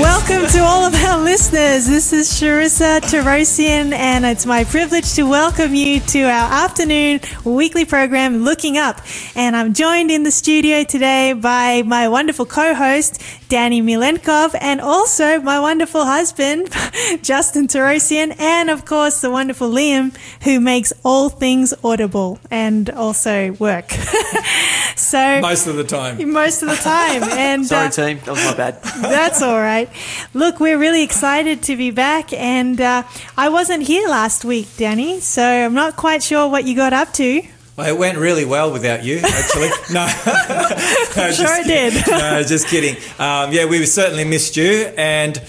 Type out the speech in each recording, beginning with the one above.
Welcome to all of our listeners. This is Sharissa Terosian, and it's my privilege to welcome you to our afternoon weekly program, Looking Up. And I'm joined in the studio today by my wonderful co host, Danny Milenkov, and also my wonderful husband, Justin Terosian, and of course, the wonderful Liam, who makes all things audible and also work. so, most of the time. Most of the time. And Sorry, uh, team. That was my bad. That's all right. Look, we're really excited to be back, and uh, I wasn't here last week, Danny, so I'm not quite sure what you got up to. Well, it went really well without you, actually. No, no sure it did. no, just kidding. Um, yeah, we certainly missed you, and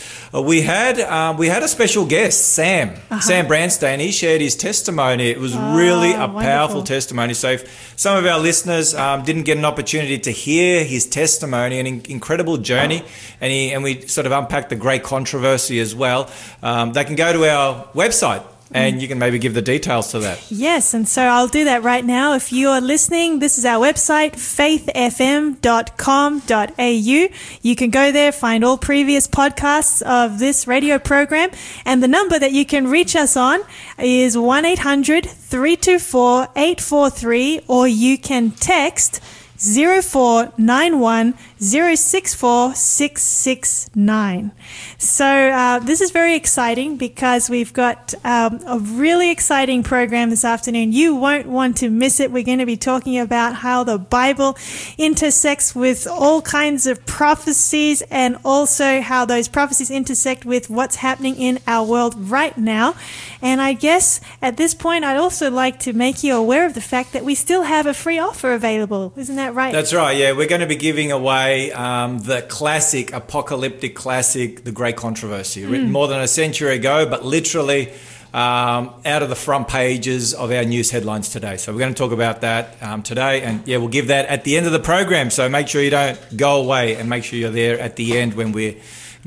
we had um, we had a special guest, Sam, uh-huh. Sam Branstain. He shared his testimony. It was oh, really a wonderful. powerful testimony. So, if some of our listeners um, didn't get an opportunity to hear his testimony, an in- incredible journey, and he and we sort of unpacked the great controversy as well. Um, they can go to our website and you can maybe give the details to that. Yes, and so I'll do that right now. If you are listening, this is our website, faithfm.com.au. You can go there, find all previous podcasts of this radio program, and the number that you can reach us on is 1 800 324 843, or you can text 0491 064669. So uh, this is very exciting because we've got um, a really exciting program this afternoon. You won't want to miss it. We're going to be talking about how the Bible intersects with all kinds of prophecies and also how those prophecies intersect with what's happening in our world right now. And I guess at this point, I'd also like to make you aware of the fact that we still have a free offer available. Isn't that right? That's right. Yeah, we're going to be giving away um, the classic, apocalyptic classic, The Great Controversy, mm. written more than a century ago, but literally um, out of the front pages of our news headlines today. So we're going to talk about that um, today, and yeah, we'll give that at the end of the program. So make sure you don't go away, and make sure you're there at the end when we're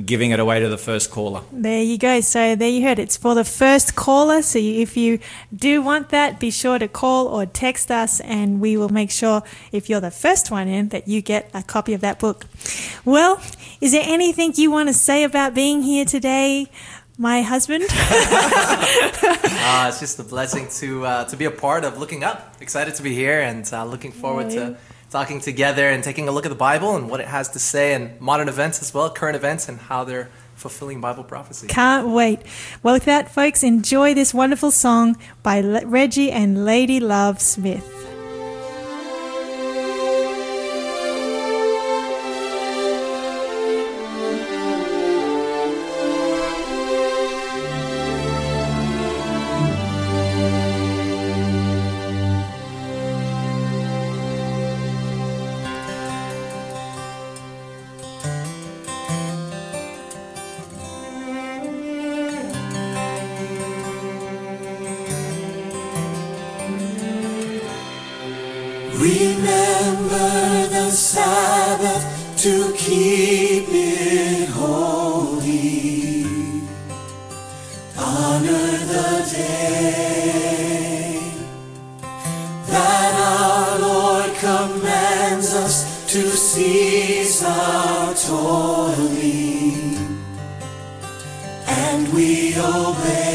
giving it away to the first caller. There you go. So there you heard. It's for the first caller. So if you do want that, be sure to call or text us, and we will make sure if you're the first one in that you get a copy of that book. Well, is there anything you want to say about being here today? my husband. uh, it's just a blessing to uh, to be a part of Looking Up. Excited to be here and uh, looking forward to talking together and taking a look at the Bible and what it has to say and modern events as well, current events and how they're fulfilling Bible prophecy. Can't wait. Well, with that, folks, enjoy this wonderful song by Reggie and Ladye Love Smith. Remember the Sabbath to keep it holy. Honor the day that our Lord commands us to cease our toiling, and we obey.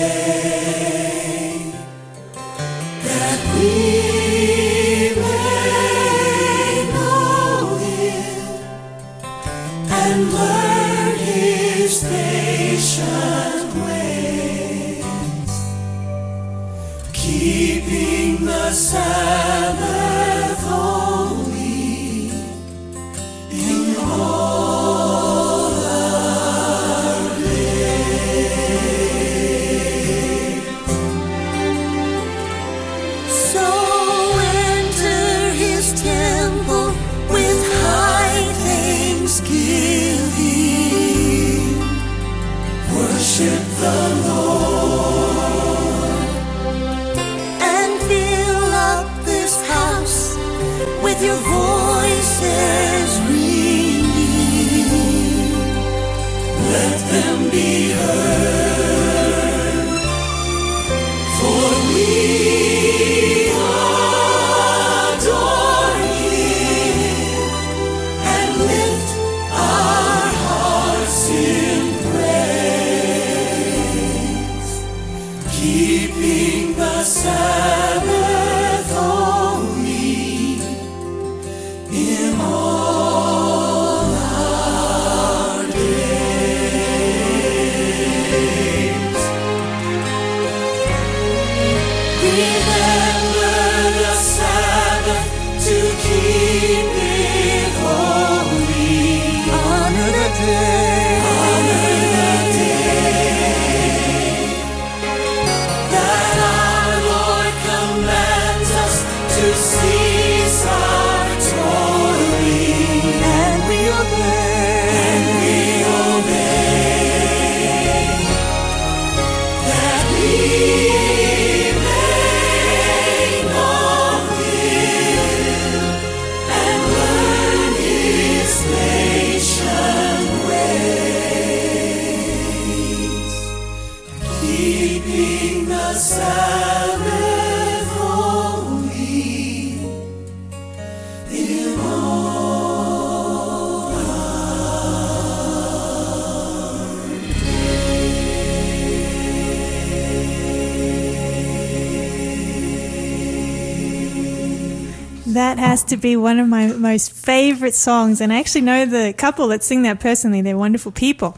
Has to be one of my most favorite songs, and I actually know the couple that sing that personally. They're wonderful people.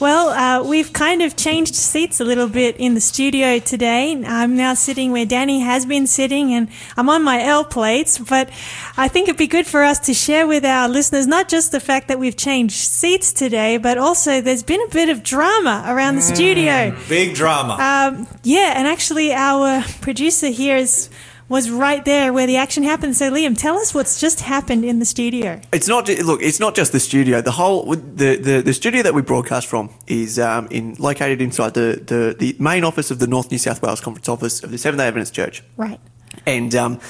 Well, uh, we've kind of changed seats a little bit in the studio today. I'm now sitting where Danny has been sitting, and I'm on my L plates, but I think it'd be good for us to share with our listeners not just the fact that we've changed seats today, but also there's been a bit of drama around the studio. Big drama. Um, yeah, and actually, our producer here is was right there where the action happened. So, Liam, tell us what's just happened in the studio. It's not look. It's not just the studio. The whole the the, the studio that we broadcast from is um, in located inside the, the the main office of the North New South Wales Conference Office of the Seventh Day Adventist Church. Right. And um,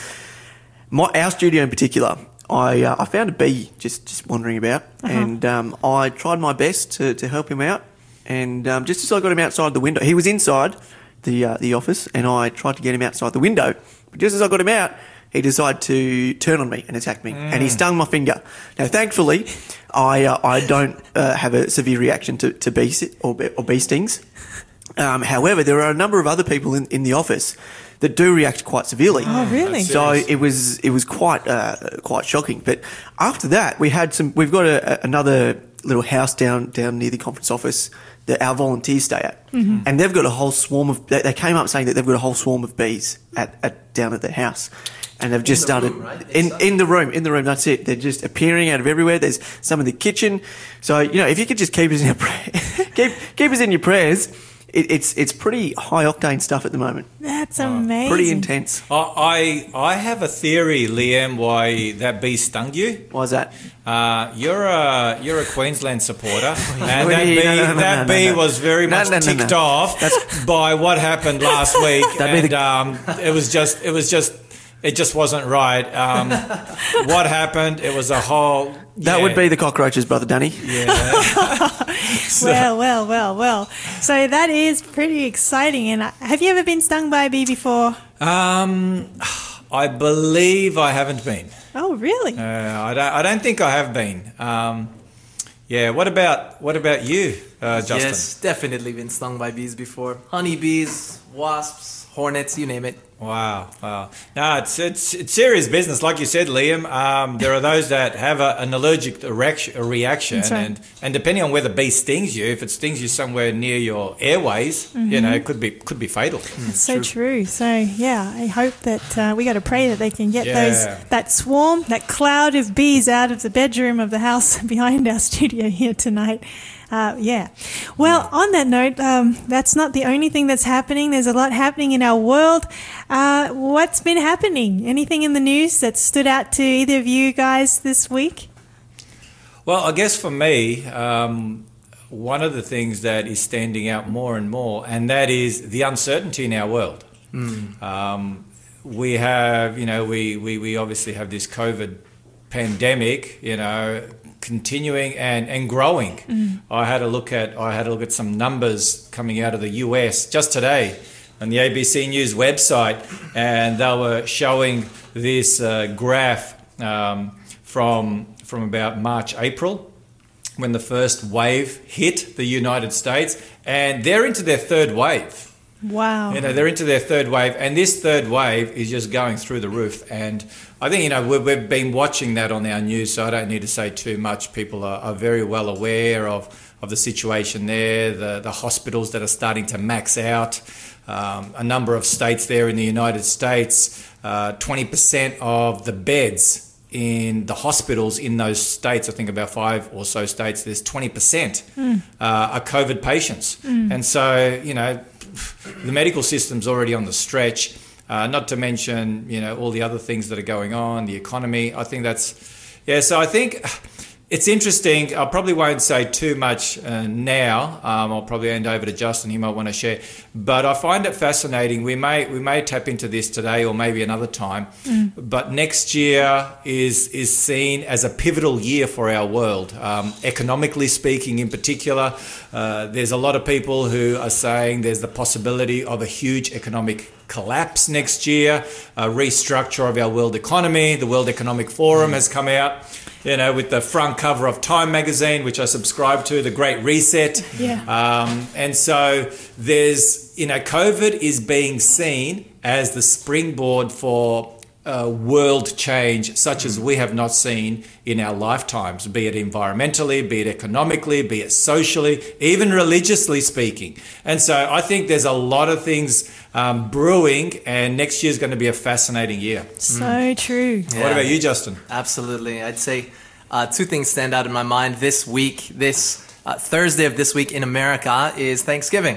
my our studio in particular, I uh, I found a bee just just wandering about, and um, I tried my best to, to help him out. And um, just as I got him outside the window, he was inside the uh, the office, and I tried to get him outside the window. But just as I got him out, he decided to turn on me and attack me, and he stung my finger. Now, thankfully, I uh, I don't uh, have a severe reaction to, to bee or, or bee stings. Um, however, there are a number of other people in, in the office that do react quite severely. Oh, really? So it was it was quite uh, quite shocking. But after that, we had some. We've got a, a- another little house down down near the conference office that our volunteers stay at, mm-hmm. and they've got a whole swarm of. They, they came up saying that they've got a whole swarm of bees at, at down at their house. And they've just the started room, right? in Inside? in the room. In the room, that's it. They're just appearing out of everywhere. There's some in the kitchen. So you know, if you could just keep us in your pra- keep keep us in your prayers, it, it's it's pretty high octane stuff at the moment. That's amazing. Pretty intense. I, I I have a theory, Liam, why that bee stung you. Why is that? Uh, you're a you're a Queensland supporter, and that bee, no, no, no, that no, bee no. was very No, much no, no, ticked no. off by what happened last week, That'd be and the- um, it was just it was just it just wasn't right. Um, what happened? It was a whole. That yeah. would be the cockroaches, brother Danny. Yeah. Well, well, well, well. So that is pretty exciting. And uh, have you ever been stung by a bee before? Um, I believe I haven't been. Oh, really? Uh, I don't. I don't think I have been. Um, yeah. What about what about you, uh, Justin? Yes, definitely been stung by bees before. Honeybees, wasps, hornets, you name it. Wow, wow. No, it's, it's it's serious business. Like you said, Liam, um, there are those that have a, an allergic reaction, a reaction right. and, and depending on where the bee stings you, if it stings you somewhere near your airways, you know, it could be could be fatal. That's so true. So yeah, I hope that uh, we got to pray that they can get Yeah. those that swarm, that cloud of bees out of the bedroom of the house behind our studio here tonight. Uh, yeah. Well, on that note, um, that's not the only thing that's happening. There's a lot happening in our world. Uh, what's been happening? Anything in the news that stood out to either of you guys this week? Well, I guess for me, um, one of the things that is standing out more and more, and that is the uncertainty in our world. Um, we have, you know, we, we, we obviously have this COVID pandemic, you know, continuing and, and growing. I had a look at I had a look at some numbers coming out of the US just today on the ABC News website, and they were showing this uh, graph um, from from about March April when the first wave hit the United States, and they're into their third wave. Wow. You know, they're into their third wave, and this third wave is just going through the roof. And I think, you know, we've, we've been watching that on our news, so I don't need to say too much. People are, are very well aware of, of the situation there, the, the hospitals that are starting to max out. Um, a number of states there in the United States, uh, 20% of the beds in the hospitals in those states, I think about five or so states, there's 20% uh, are COVID patients. And so, you know, the medical system's already on the stretch. Uh, not to mention, you know, all the other things that are going on, the economy. I think that's, yeah. So I think it's interesting. I probably won't say too much uh, now. Um, I'll probably hand over to Justin. He might want to share. But I find it fascinating. We may we may tap into this today or maybe another time. But next year is is seen as a pivotal year for our world, um, economically speaking, in particular. Uh, there's a lot of people who are saying there's the possibility of a huge economic collapse next year, a restructure of our world economy. The World Economic Forum has come out, you know, with the front cover of Time magazine, which I subscribe to, the Great Reset. Yeah. Um, and so there's, you know, COVID is being seen as the springboard for uh, world change such as we have not seen in our lifetimes, be it environmentally, be it economically, be it socially, even religiously speaking. And so I think there's a lot of things um, brewing, and next year is going to be a fascinating year. So true. What about you, Justin? Absolutely. I'd say uh, two things stand out in my mind this week. This uh, Thursday of this week in America is Thanksgiving.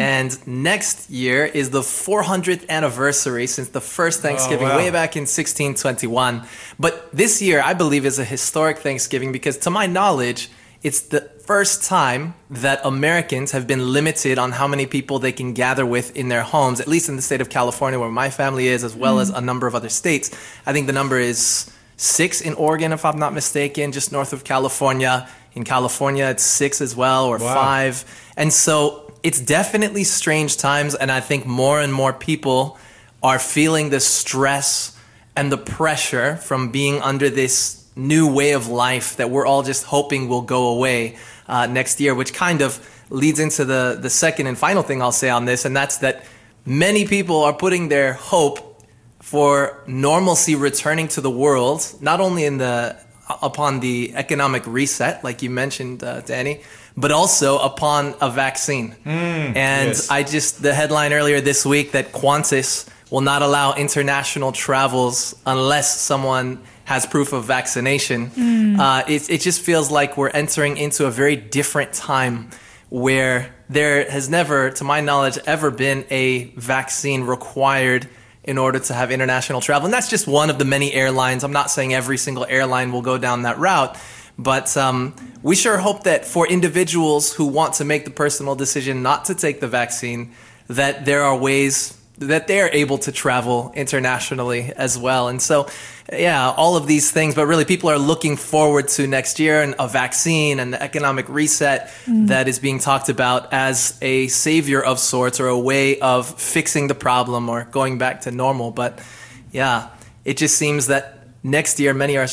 And next year is the 400th anniversary since the first Thanksgiving, wow. way back in 1621. But this year, I believe, is a historic Thanksgiving because, to my knowledge, it's the first time that Americans have been limited on how many people they can gather with in their homes, at least in the state of California, where my family is, as well as a number of other states. I think the number is six in Oregon, if I'm not mistaken, just north of California. In California, it's six as well, or Wow. five. And so it's definitely strange times. And I think more and more people are feeling the stress and the pressure from being under this new way of life that we're all just hoping will go away uh, next year, which kind of leads into the, the second and final thing I'll say on this, and that's that many people are putting their hope for normalcy returning to the world, not only in the upon the economic reset, like you mentioned, uh, Danny, but also upon a vaccine. and yes. I just the headline earlier this week that Qantas will not allow international travels unless someone has proof of vaccination. Uh, it, it just feels like we're entering into a very different time where there has never, to my knowledge, ever been a vaccine required in order to have international travel. And that's just one of the many airlines. I'm not saying every single airline will go down that route, but um, we sure hope that for individuals who want to make the personal decision not to take the vaccine, that there are ways that they're able to travel internationally as well. And so, yeah, all of these things, but really people are looking forward to next year and a vaccine and the economic reset mm. that is being talked about as a savior of sorts or a way of fixing the problem or going back to normal. But yeah, it just seems that next year, many are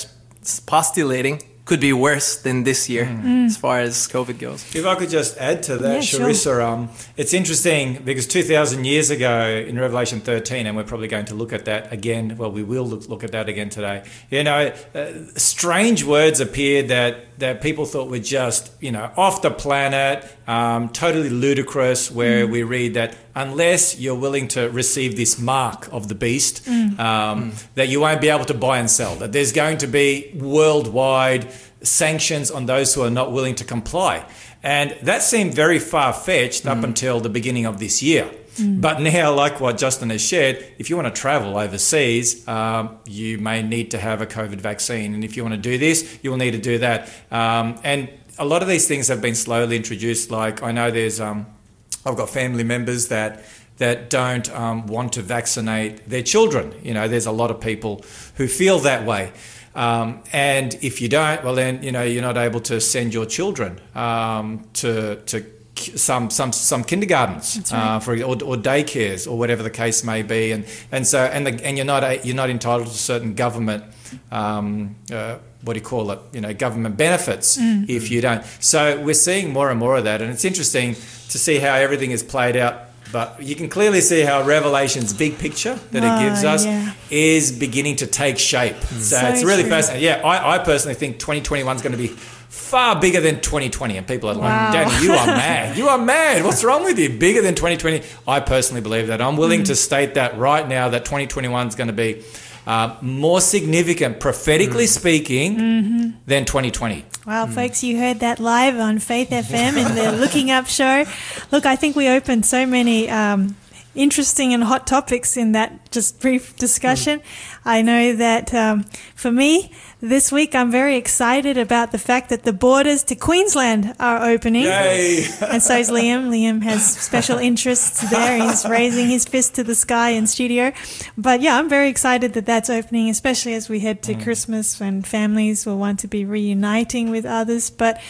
postulating could be worse than this year as far as COVID goes. If I could just add to that, Yeah, sure. Um, it's interesting because 2,000 years ago in Revelation 13, and we're probably going to look at that again. Well, we will look, look at that again today. You know, uh, strange words appeared that, that people thought were just, you know, off the planet, um, totally ludicrous, where we read that unless you're willing to receive this mark of the beast, um, that you won't be able to buy and sell, that there's going to be worldwide sanctions on those who are not willing to comply. And that seemed very far fetched up until the beginning of this year. But now, like what Justin has shared, if you want to travel overseas, um, you may need to have a COVID vaccine. And if you want to do this, you will need to do that. Um, and a lot of these things have been slowly introduced. Like I know there's, um, I've got family members that that don't um, want to vaccinate their children. You know, there's a lot of people who feel that way. Um, and if you don't, well, then you know you're not able to send your children um, to to some some some kindergartens uh, for or, or daycares or whatever the case may be. And and so and the, and you're not a, you're not entitled to certain government. Um, uh, what do you call it? You know, government benefits if you don't. So we're seeing more and more of that, and it's interesting to see how everything is played out. But you can clearly see how Revelation's big picture that Oh, it gives us yeah. is beginning to take shape. So, So it's really true. fascinating. Yeah, I, I personally think 2021 is going to be far bigger than 2020. And people are like, Wow. Danny, you are mad. You are mad. What's wrong with you? Bigger than 2020. I personally believe that. I'm willing to state that right now that 2021 is going to be uh, more significant, prophetically speaking, than 2020. Wow, folks, you heard that live on Faith FM in the Looking Up show. Look, I think we opened so many um, interesting and hot topics in that just brief discussion. I know that um, for me, this week I'm very excited about the fact that the borders to Queensland are opening. Yay! And so is Liam. Liam has special interests there. He's raising his fist to the sky in studio. But yeah, I'm very excited that that's opening, especially as we head to Christmas when families will want to be reuniting with others. But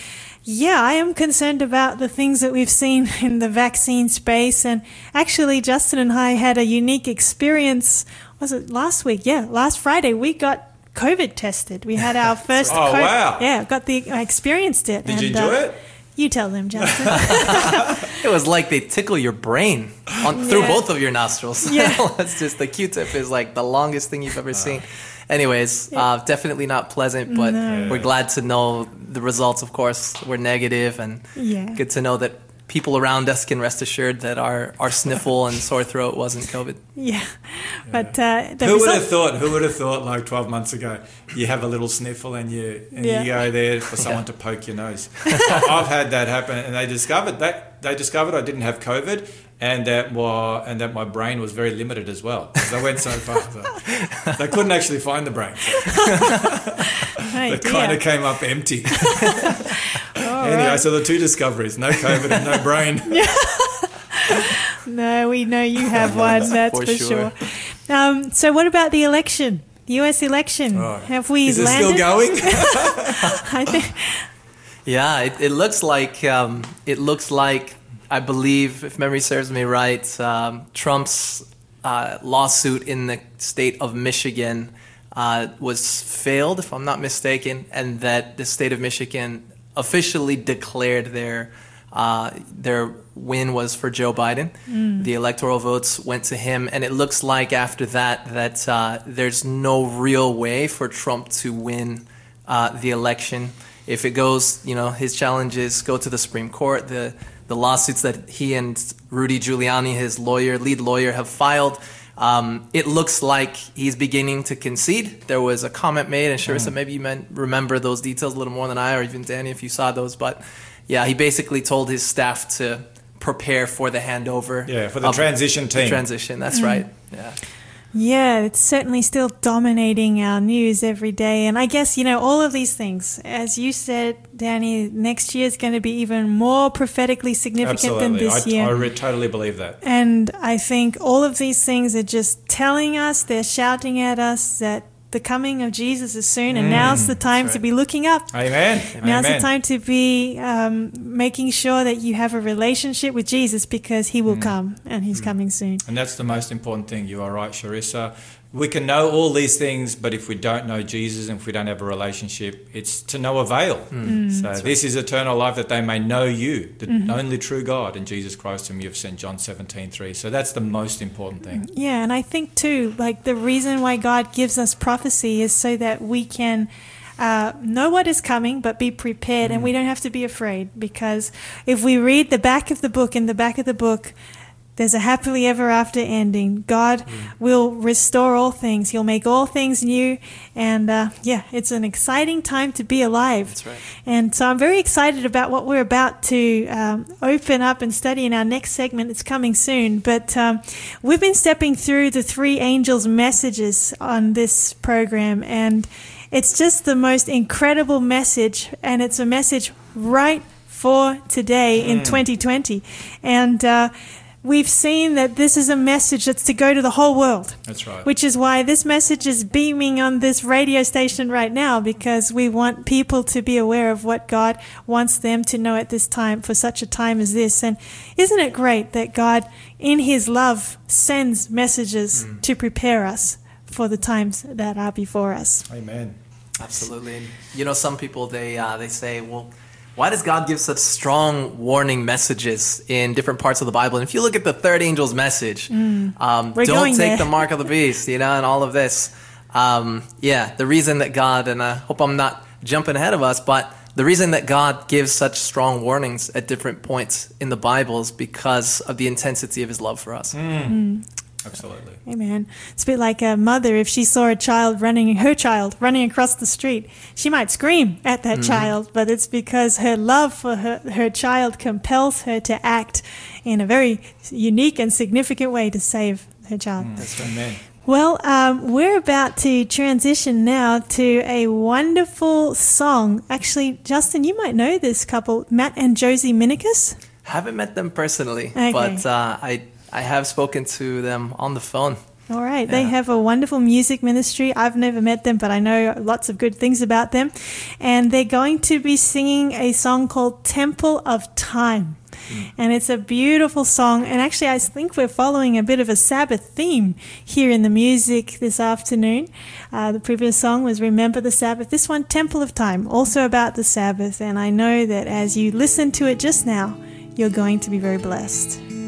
yeah, I am concerned about the things that we've seen in the vaccine space. And actually, Justin and I had a unique experience. Was it last week? Yeah, last Friday we got COVID tested. We had our first. Oh, co- wow. Yeah, got the I experienced it. Did you and, enjoy uh, it? You tell them, Justin. It was like they tickle your brain on, through both of your nostrils. Yeah. it's just the Q-tip is like the longest thing you've ever seen. Anyways, uh, definitely not pleasant, but No. we're glad to know the results. Of course, were negative, and Yeah. good to know that people around us can rest assured that our, our sniffle and sore throat wasn't COVID. yeah, but uh, the Who would have thought? Who would have thought? Like twelve months ago, you have a little sniffle and you and Yeah. you go there for someone to poke your nose. I've had that happen, and they discovered that they discovered I didn't have COVID, and that wa- and that my brain was very limited as well because I went so far. So they couldn't actually find the brain. So Hey, it kind of came up empty. Anyway, right. so the two discoveries: no COVID and no brain. No, we know you have one. That's for, For sure. sure. Um, so, what about the election? The U.S. election. Oh. Have we Is it landed? still going? I think. Yeah, it, it looks like um, it looks like I believe, if memory serves me right, um, Trump's uh, lawsuit in the state of Michigan uh, was failed, if I'm not mistaken, and that the state of Michigan officially declared their uh, their win was for Joe Biden. The electoral votes went to him, and it looks like after that that uh, there's no real way for Trump to win uh, the election. If it goes, you know, his challenges go to the Supreme Court. The the lawsuits that he and Rudy Giuliani, his lawyer, lead lawyer, have filed. Um, it looks like he's beginning to concede. There was a comment made, and Sharissa, maybe you meant remember those details a little more than I, or even Danny, if you saw those. But yeah, he basically told his staff to prepare for the handover. Yeah, for the of transition the team. transition, that's right. Yeah. Yeah, it's certainly still dominating our news every day. And I guess, you know, all of these things, as you said, Danny, next year is going to be even more prophetically significant than this I, year. I re- totally believe that. And I think all of these things are just telling us, they're shouting at us that the coming of Jesus is soon, and mm, now's the time to be looking up. Amen. Now's Amen. the time to be um, making sure that you have a relationship with Jesus because He will mm. come and He's mm. coming soon. And that's the most important thing. You are right, Sharissa. We can know all these things, but if we don't know Jesus and if we don't have a relationship, it's to no avail. Mm. Mm. So this is eternal life that they may know you, the mm-hmm. only true God, and Jesus Christ whom you have sent, John 17, 3. So that's the most important thing. Mm-hmm. Yeah, and I think too, like the reason why God gives us prophecy is so that we can uh, know what is coming, but be prepared, and mm. we don't have to be afraid. Because if we read the back of the book, in the back of the book, there's a happily ever after ending. God will restore all things. He'll make all things new, and uh, yeah, it's an exciting time to be alive. That's right. And so I'm very excited about what we're about to um, open up and study in our next segment. It's coming soon. But um, we've been stepping through the three angels' messages on this program, and it's just the most incredible message. And it's a message right for today in 2020. And uh, we've seen that this is a message that's to go to the whole world That's right. which is why this message is beaming on this radio station right now because we want people to be aware of what God wants them to know at this time for such a time as this. And isn't it great that God, in His love, sends messages to prepare us for the times that are before us? Amen. Absolutely. And, you know, some people they uh, they say, well, why does God give such strong warning messages in different parts of the Bible? And if you look at the third angel's message, um, Mm. We're don't take there. the mark of the beast, you know, and all of this. Um, yeah, the reason that God, and I hope I'm not jumping ahead of us, but the reason that God gives such strong warnings at different points in the Bible is because of the intensity of His love for us. Absolutely. Amen. It's a bit like a mother if she saw a child running, her child running across the street, she might scream at that child, but it's because her love for her, her child compels her to act in a very unique and significant way to save her child. Amen. Well, um, we're about to transition now to a wonderful song. Actually, Justin, you might know this couple, Matt and Josie Minicus. Haven't met them personally, Okay. but uh, I I have spoken to them on the phone. All right. They have a wonderful music ministry. I've never met them, but I know lots of good things about them. And they're going to be singing a song called Temple of Time. Mm. And it's a beautiful song. And actually, I think we're following a bit of a Sabbath theme here in the music this afternoon. Uh, the previous song was Remember the Sabbath. This one, Temple of Time, also about the Sabbath. And I know that as you listen to it just now, you're going to be very blessed.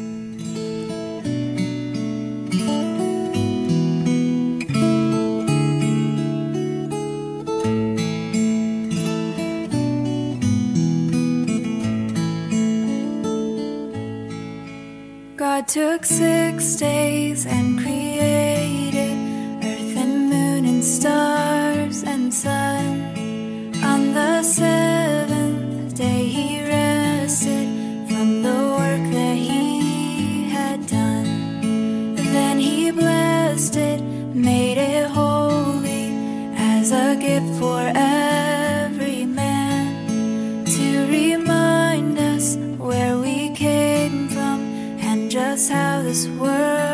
God took six days and created earth and moon and stars and sun. On the seventh how this world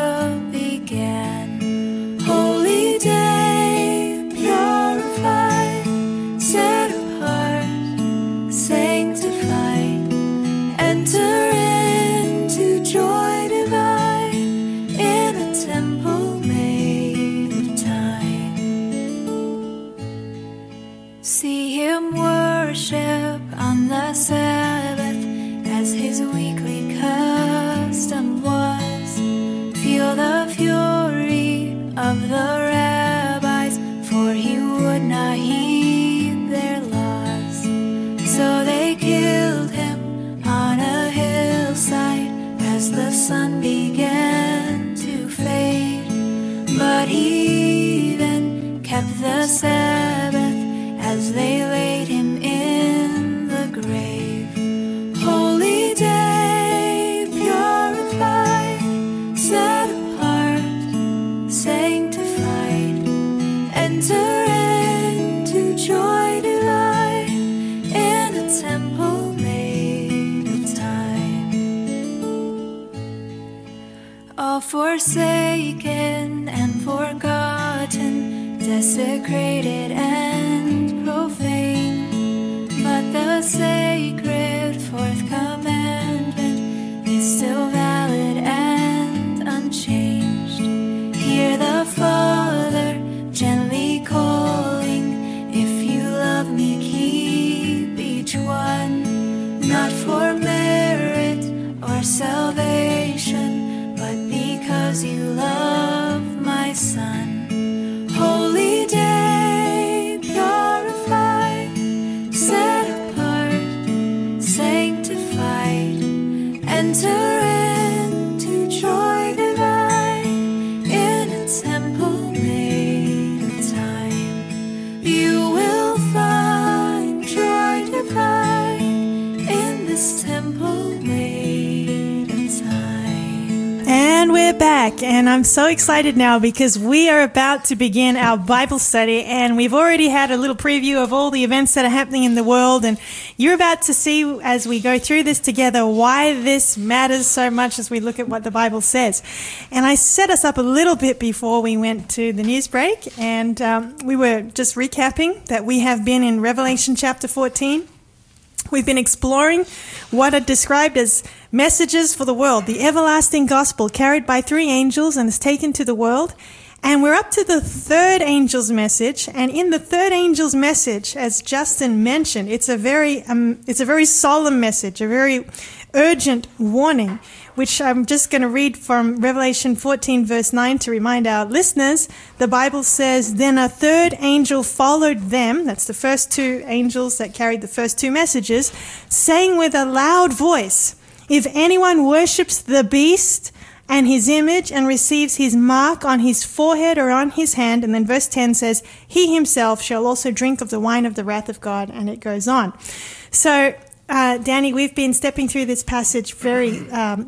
so excited now because we are about to begin our Bible study, and we've already had a little preview of all the events that are happening in the world, and you're about to see as we go through this together why this matters so much as we look at what the Bible says. And I set us up a little bit before we went to the news break, and um, we were just recapping that we have been in Revelation chapter 14. We've been exploring what are described as messages for the world, the everlasting gospel carried by three angels and is taken to the world. And we're up to the third angel's message. And in the third angel's message, as Justin mentioned, it's a very, um, it's a very solemn message, a very urgent warning, which I'm just going to read from Revelation 14 verse 9 to remind our listeners. The Bible says, Then a third angel followed them. That's the first two angels that carried the first two messages, saying with a loud voice, If anyone worships the beast, and his image and receives his mark on his forehead or on his hand. And then verse 10 says, He himself shall also drink of the wine of the wrath of God. And it goes on. So, uh, Danny, we've been stepping through this passage very um,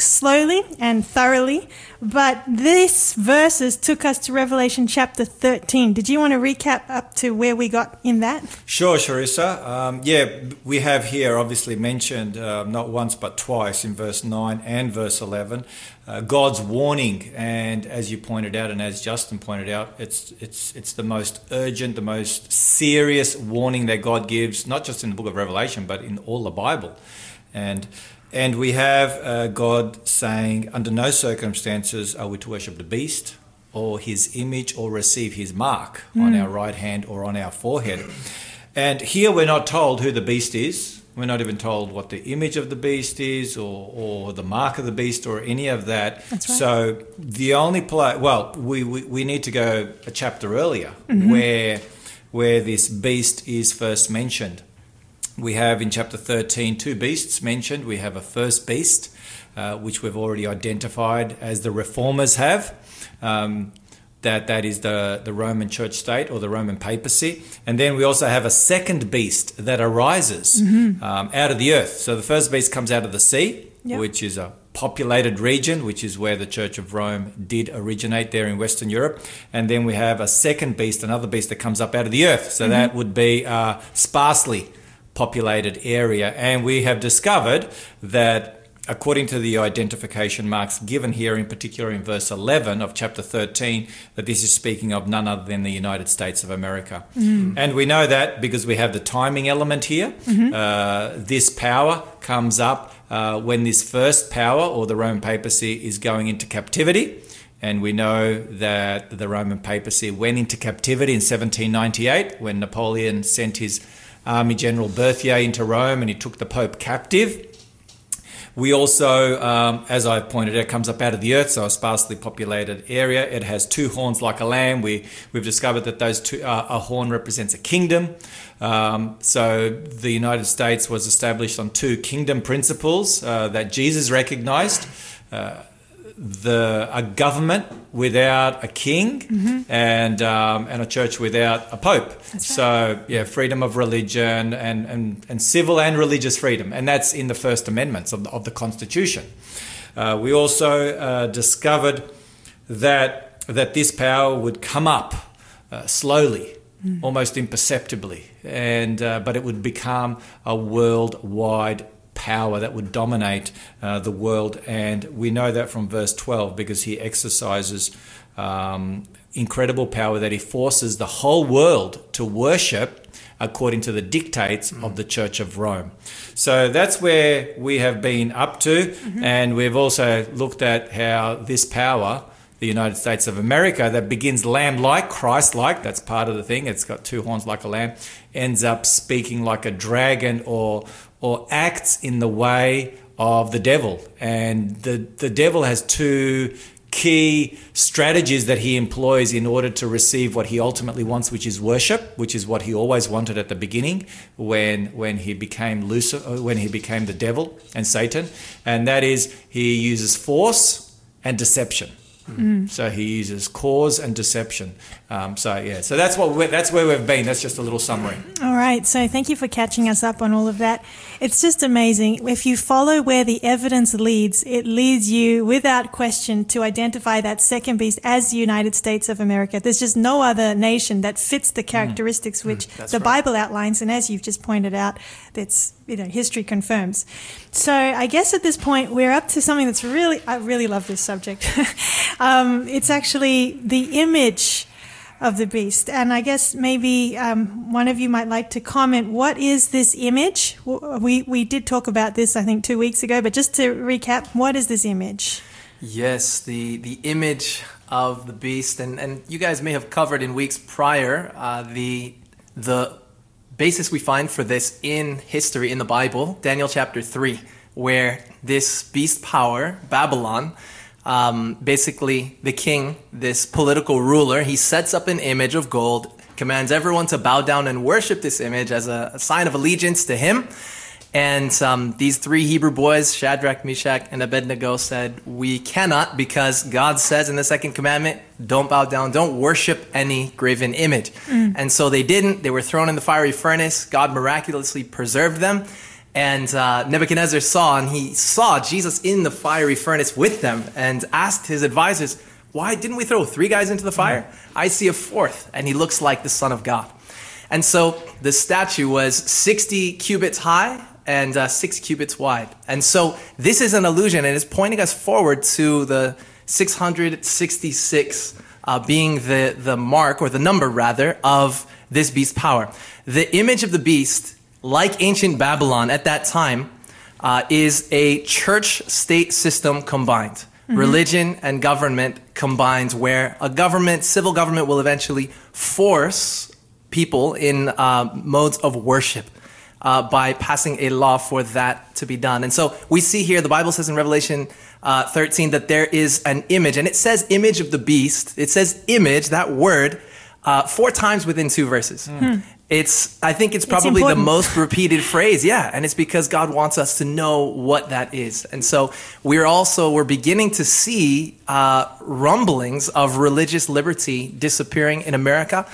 slowly and thoroughly, but these verses took us to Revelation chapter 13. Did you want to recap up to where we got in that? Sure, Sharissa. Um, yeah, we have here obviously mentioned uh, not once but twice in verse 9 and verse 11 uh, God's warning. And as you pointed out, and as Justin pointed out, it's, it's, it's the most urgent, the most serious warning that God gives, not just in the book of Revelation, but in all the Bible. and and we have uh, God saying, under no circumstances are we to worship the beast or his image or receive his mark on our right hand or on our forehead. And here we're not told who the beast is. We're not even told what the image of the beast is or, or the mark of the beast or any of that. That's right. So the only place, well, we, we, we need to go a chapter earlier where, where this beast is first mentioned. We have in chapter 13 two beasts mentioned. We have a first beast, uh, which we've already identified as the reformers have. Um, that that is the, the Roman church state or the Roman papacy. And then we also have a second beast that arises um, out of the earth. So the first beast comes out of the sea, Yep. which is a populated region, which is where the Church of Rome did originate there in Western Europe. And then we have a second beast, another beast that comes up out of the earth. So that would be a sparsely populated area. And we have discovered that according to the identification marks given here, in particular in verse 11 of chapter 13, that this is speaking of none other than the United States of America. And we know that because we have the timing element here. Uh, this power comes up uh, when this first power, or the Roman papacy, is going into captivity. And we know that the Roman papacy went into captivity in 1798 when Napoleon sent his army general Berthier into Rome and he took the Pope captive. We also, um, as I've pointed out, comes up out of the earth, so a sparsely populated area. It has two horns like a lamb. We, we've discovered that those two, uh, a horn represents a kingdom. Um, so the United States was established on two kingdom principles uh, that Jesus recognized. Uh, the a government without a king and um, and a church without a pope. So yeah, freedom of religion and, and, and civil and religious freedom, and that's in the First Amendments of the, of the Constitution. Uh, we also uh, discovered that that this power would come up uh, slowly, almost imperceptibly, and uh, but it would become a worldwide power that would dominate uh, the world. And we know that from verse 12 because he exercises um, incredible power that he forces the whole world to worship according to the dictates of the Church of Rome. So that's where we have been up to. And we've also looked at how this power. The United States of America, that begins lamb like, Christ like, that's part of the thing. It's got two horns like a lamb, ends up speaking like a dragon or, or acts in the way of the devil. And the, the devil has two key strategies that he employs in order to receive what he ultimately wants, which is worship, which is what he always wanted at the beginning when, when he became Lucifer, uh, when he became the devil and Satan. And that is he uses force and deception. Mm. So he uses cause and deception. Um, so yeah, so that's what that's where we've been. That's just a little summary. All right. So thank you for catching us up on all of that. It's just amazing. If you follow where the evidence leads, it leads you without question to identify that second beast as the United States of America. There's just no other nation that fits the mm. characteristics which mm, That's the right. Bible outlines. And as you've just pointed out, that's, you know, history confirms. So I guess at this point, we're up to something that's really, I really love this subject. um, it's actually the image of the beast. And I guess maybe um, one of you might like to comment. What is this image? We we did talk about this, I think, two weeks ago. But just to recap, what is this image? Yes, the, the image of the beast, and, and you guys may have covered in weeks prior uh, the the basis we find for this in history in the Bible, Daniel chapter three, where this beast power, Babylon, um, basically the king, this political ruler, he sets up an image of gold, commands everyone to bow down and worship this image as a, a sign of allegiance to him. And um, these three Hebrew boys, Shadrach, Meshach, and Abednego, said, We cannot because God says in the second commandment, don't bow down, don't worship any graven image. And so they didn't. They were thrown in the fiery furnace. God miraculously preserved them. And uh, Nebuchadnezzar saw, and he saw Jesus in the fiery furnace with them and asked his advisors, Why didn't we throw three guys into the fire? I see a fourth, and he looks like the Son of God. And so the statue was 60 cubits high and uh, six cubits wide. And so this is an illusion and it's pointing us forward to the 666 uh, being the, the mark or the number rather of this beast power. The image of the beast, like ancient Babylon at that time, uh, is a church state system combined. Religion and government combined, where a government, civil government, will eventually force people in uh, modes of worship uh, by passing a law for that to be done. And so we see here, the Bible says in Revelation uh, 13 that there is an image, and it says image of the beast. It says image, that word, uh, four times within two verses. It's, I think it's probably the most repeated phrase, yeah, and it's because God wants us to know what that is. And so we're also, we're beginning to see uh, rumblings of religious liberty disappearing in America.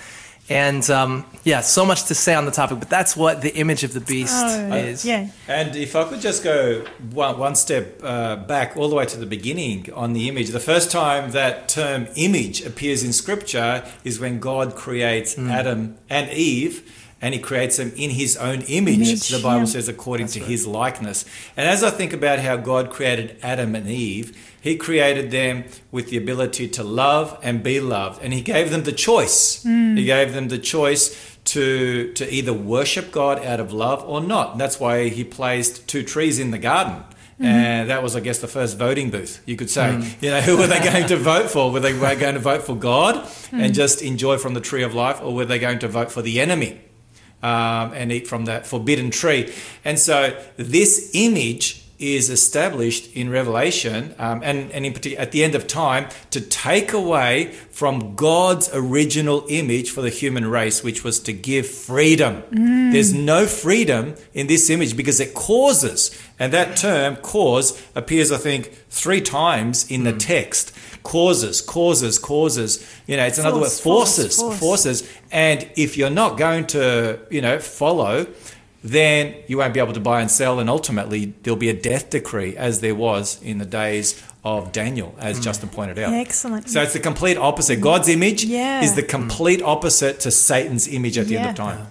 And um, yeah, so much to say on the topic, but that's what the image of the beast Oh, is. Yeah. And if I could just go one, one step uh, back, all the way to the beginning on the image, the first time that term image appears in Scripture is when God creates Hmm. Adam and Eve. And he creates them in his own image, Image, the Bible yeah. says, according to his likeness. And as I think about how God created Adam and Eve, he created them with the ability to love and be loved. And he gave them the choice. Mm. He gave them the choice to, to either worship God out of love or not. And that's why he placed two trees in the garden. Mm-hmm. And that was, I guess, the first voting booth, you could say. Mm. You know, who were they going to vote for? Were they going to vote for God mm. and just enjoy from the tree of life, or were they going to vote for the enemy? Um, and eat from that forbidden tree. And so this image is established in Revelation um, and, and in particular at the end of time to take away from God's original image for the human race, which was to give freedom. There's no freedom in this image because it causes, and that term cause appears, I think, three times in the text. Causes, causes, causes. You know, it's another word, Force, force, forces, force. forces. And if you're not going to, you know, follow, then you won't be able to buy and sell, and ultimately there'll be a death decree, as there was in the days of Daniel, as mm. Justin pointed out. Excellent. So it's the complete opposite. God's image Yeah. is the complete opposite to Satan's image at the end of time.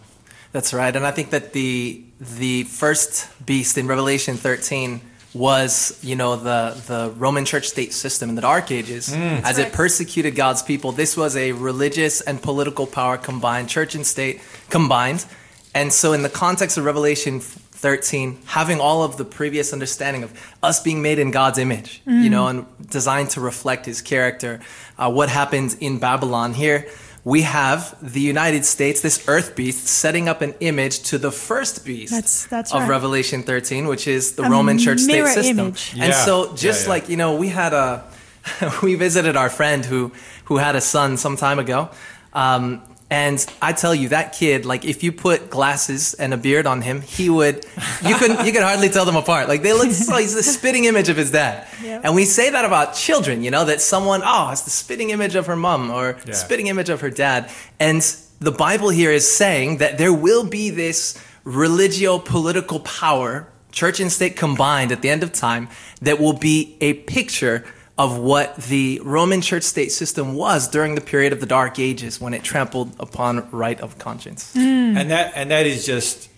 That's right, and I think that the the first beast in Revelation 13 was, you know, the the Roman Church state system in the Dark Ages, as it persecuted God's people. This was a religious and political power combined, church and state combined, and so in the context of Revelation 13, having all of the previous understanding of us being made in God's image, you know, and designed to reflect His character, uh, what happened in Babylon here we have the United States, this earth beast, setting up an image to the first beast That's- that's of right. Revelation 13, which is the A Roman church state mirror system. image. And so, just Yeah, yeah. like, you know, we had a, we visited our friend who, who had a son some time ago. Um, and I tell you, that kid, like, if you put glasses and a beard on him, he would, you couldn't, you could hardly tell them apart. Like, they look so, he's the spitting image of his dad. Yep. And we say that about children, you know, that someone, oh, it's the spitting image of her mom or Yeah. spitting image of her dad. And the Bible here is saying that there will be this religio political power, church and state combined at the end of time, that will be a picture of what the Roman church state system was during the period of the Dark Ages when it trampled upon right of conscience. and that and that is just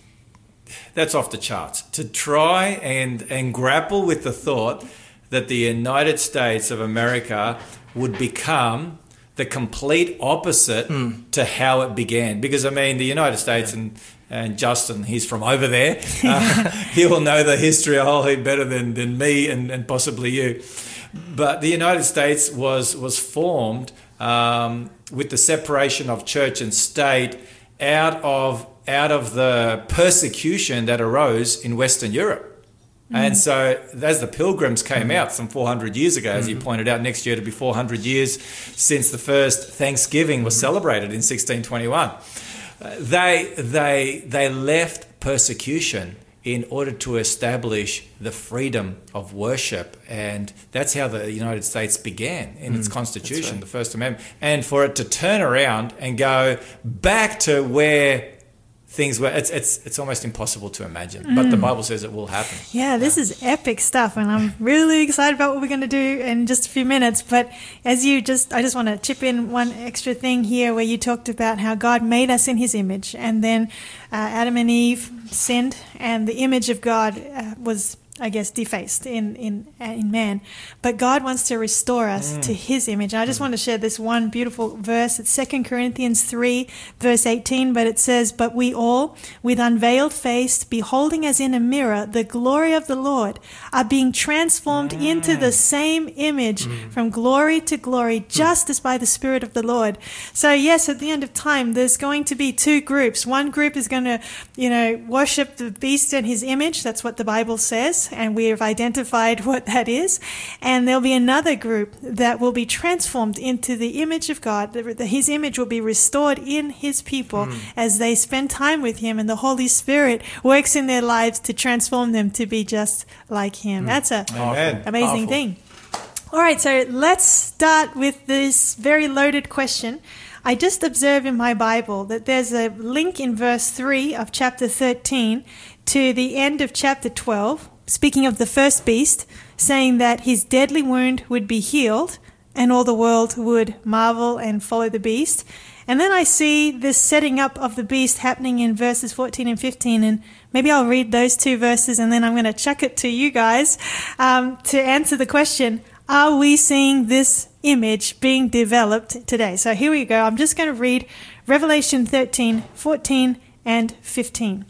that's off the charts to try and and grapple with the thought that the United States of America would become the complete opposite to how it began because I mean the United States and and Justin, he's from over there. Uh, he will know the history a whole heap better than, than me and, and possibly you. But the United States was was formed um, with the separation of church and state out of out of the persecution that arose in Western Europe. And so, as the pilgrims came out some 400 years ago, as you pointed out, next year to be 400 years since the first Thanksgiving was celebrated in 1621. Uh, They, they, they left persecution in order to establish the freedom of worship. And that's how the United States began in its mm, Constitution, the First Amendment. And for it to turn around and go back to where things where it's, it's, it's almost impossible to imagine. But the Bible says it will happen. Yeah, this is epic stuff, and I'm really excited about what we're going to do in just a few minutes. But as you just, I just want to chip in one extra thing here where you talked about how God made us in his image, and then uh, Adam and Eve sinned, and the image of God uh, was I guess, defaced in, in, in man. But God wants to restore us mm. to his image. And I just mm. want to share this one beautiful verse. It's 2 Corinthians 3, verse 18, but it says, But we all, with unveiled face, beholding as in a mirror the glory of the Lord, are being transformed mm. into the same image from glory to glory, just as by the Spirit of the Lord. So, yes, at the end of time, there's going to be two groups. One group is going to, you know, worship the beast and his image. That's what the Bible says. And we have identified what that is. And there'll be another group that will be transformed into the image of God. The- the- His image will be restored in his people hmm. as they spend time with him and the Holy Spirit works in their lives to transform them to be just like him. Hmm. That's a Amen. amazing Powerful. thing. All right, so let's start with this very loaded question. I just observe in my Bible that there's a link in verse 3 of chapter 13 to the end of chapter 12, speaking of the first beast, saying that his deadly wound would be healed and all the world would marvel and follow the beast. And then I see this setting up of the beast happening in verses 14 and 15. And maybe I'll read those two verses and then I'm going to chuck it to you guys um, to answer the question Are we seeing this image being developed today? So here we go. I'm just going to read Revelation 13, 14, and 15.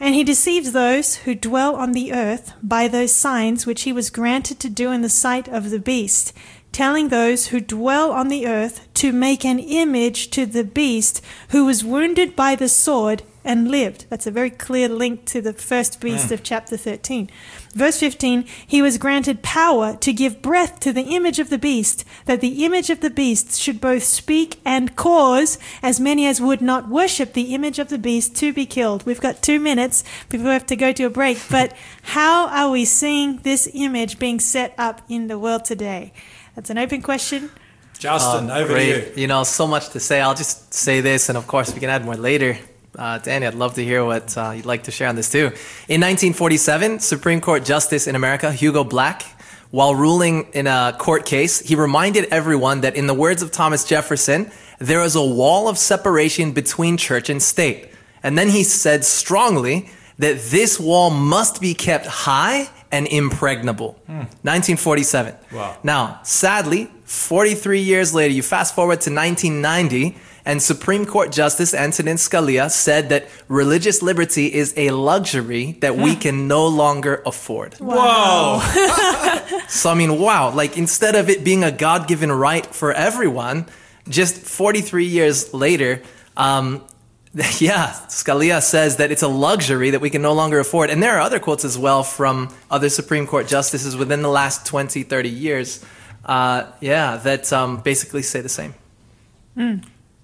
And he deceives those who dwell on the earth by those signs which he was granted to do in the sight of the beast, telling those who dwell on the earth to make an image to the beast who was wounded by the sword and lived. That's a very clear link to the first beast hmm. of chapter 13. Verse 15 He was granted power to give breath to the image of the beast, that the image of the beast should both speak and cause as many as would not worship the image of the beast to be killed. We've got two minutes before we have to go to a break, but how are we seeing this image being set up in the world today? That's an open question. Justin, oh, over Great. to you. you. know, so much to say. I'll just say this, and of course, we can add more later. Uh, Danny, I'd love to hear what uh, you'd like to share on this too. In 1947, Supreme Court Justice in America, Hugo Black, while ruling in a court case, he reminded everyone that, in the words of Thomas Jefferson, there is a wall of separation between church and state. And then he said strongly that this wall must be kept high and impregnable. 1947. Wow. Now, sadly, 43 years later, you fast forward to 1990, and Supreme Court Justice Antonin Scalia said that religious liberty is a luxury that we can no longer afford. Whoa. So, I mean, wow, like instead of it being a God given right for everyone, just 43 years later, um, yeah, Scalia says that it's a luxury that we can no longer afford. And there are other quotes as well from other Supreme Court justices within the last 20, 30 years, uh, yeah, that um, basically say the same.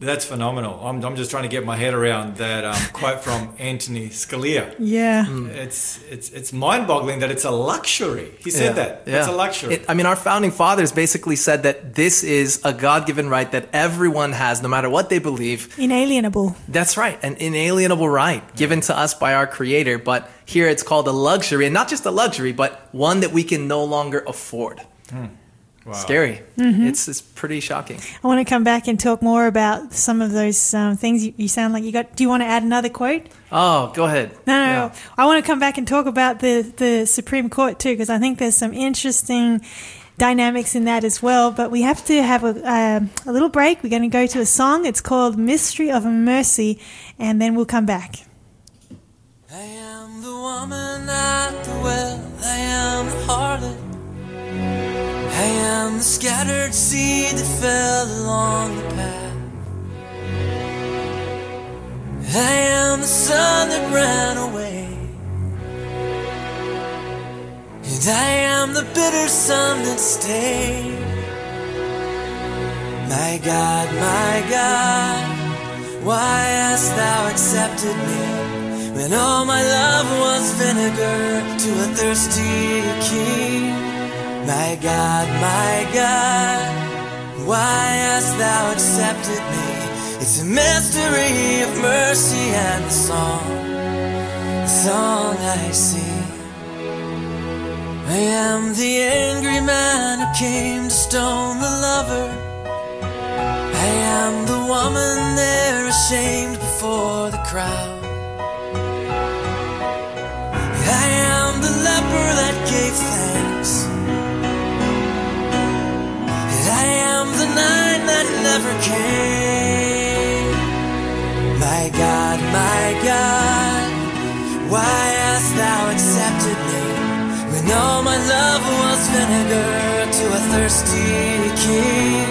That's phenomenal. I'm, I'm just trying to get my head around that um, quote from Anthony Scalia. Yeah. Hmm. It's it's it's mind-boggling that it's a luxury. He said that. It's a luxury. It- I mean, our founding fathers basically said that this is a God given right that everyone has, no matter what they believe. Inalienable. That's right, an inalienable right hmm. given to us by our Creator. But here it's called a luxury, and not just a luxury, but one that we can no longer afford. Hmm. Wow. Scary. Mm-hmm. It's, it's pretty shocking. I want to come back and talk more about some of those um, things. You, you sound like you got. Do you want to add another quote? Oh, go ahead. No, no, Yeah. no. I want to come back and talk about the, the Supreme Court too, because I think there's some interesting dynamics in that as well. But we have to have a, um a little break. We're going to go to a song. It's called Mystery of Mercy, and then we'll come back. I am the woman at the well. I am the harlot. I am the scattered seed that fell along the path. I am the son that ran away. And I am the bitter son that stayed. My God, my God, why hast thou accepted me? When all my love was vinegar to a thirsty king. My God, my God, why hast thou accepted me? It's a mystery of mercy and the song, the song I sing. I am the angry man who came to stone the lover. I am the woman there ashamed before the crowd. I am the leper that King. My God, my God, why hast thou accepted me when all my love was vinegar to a thirsty king?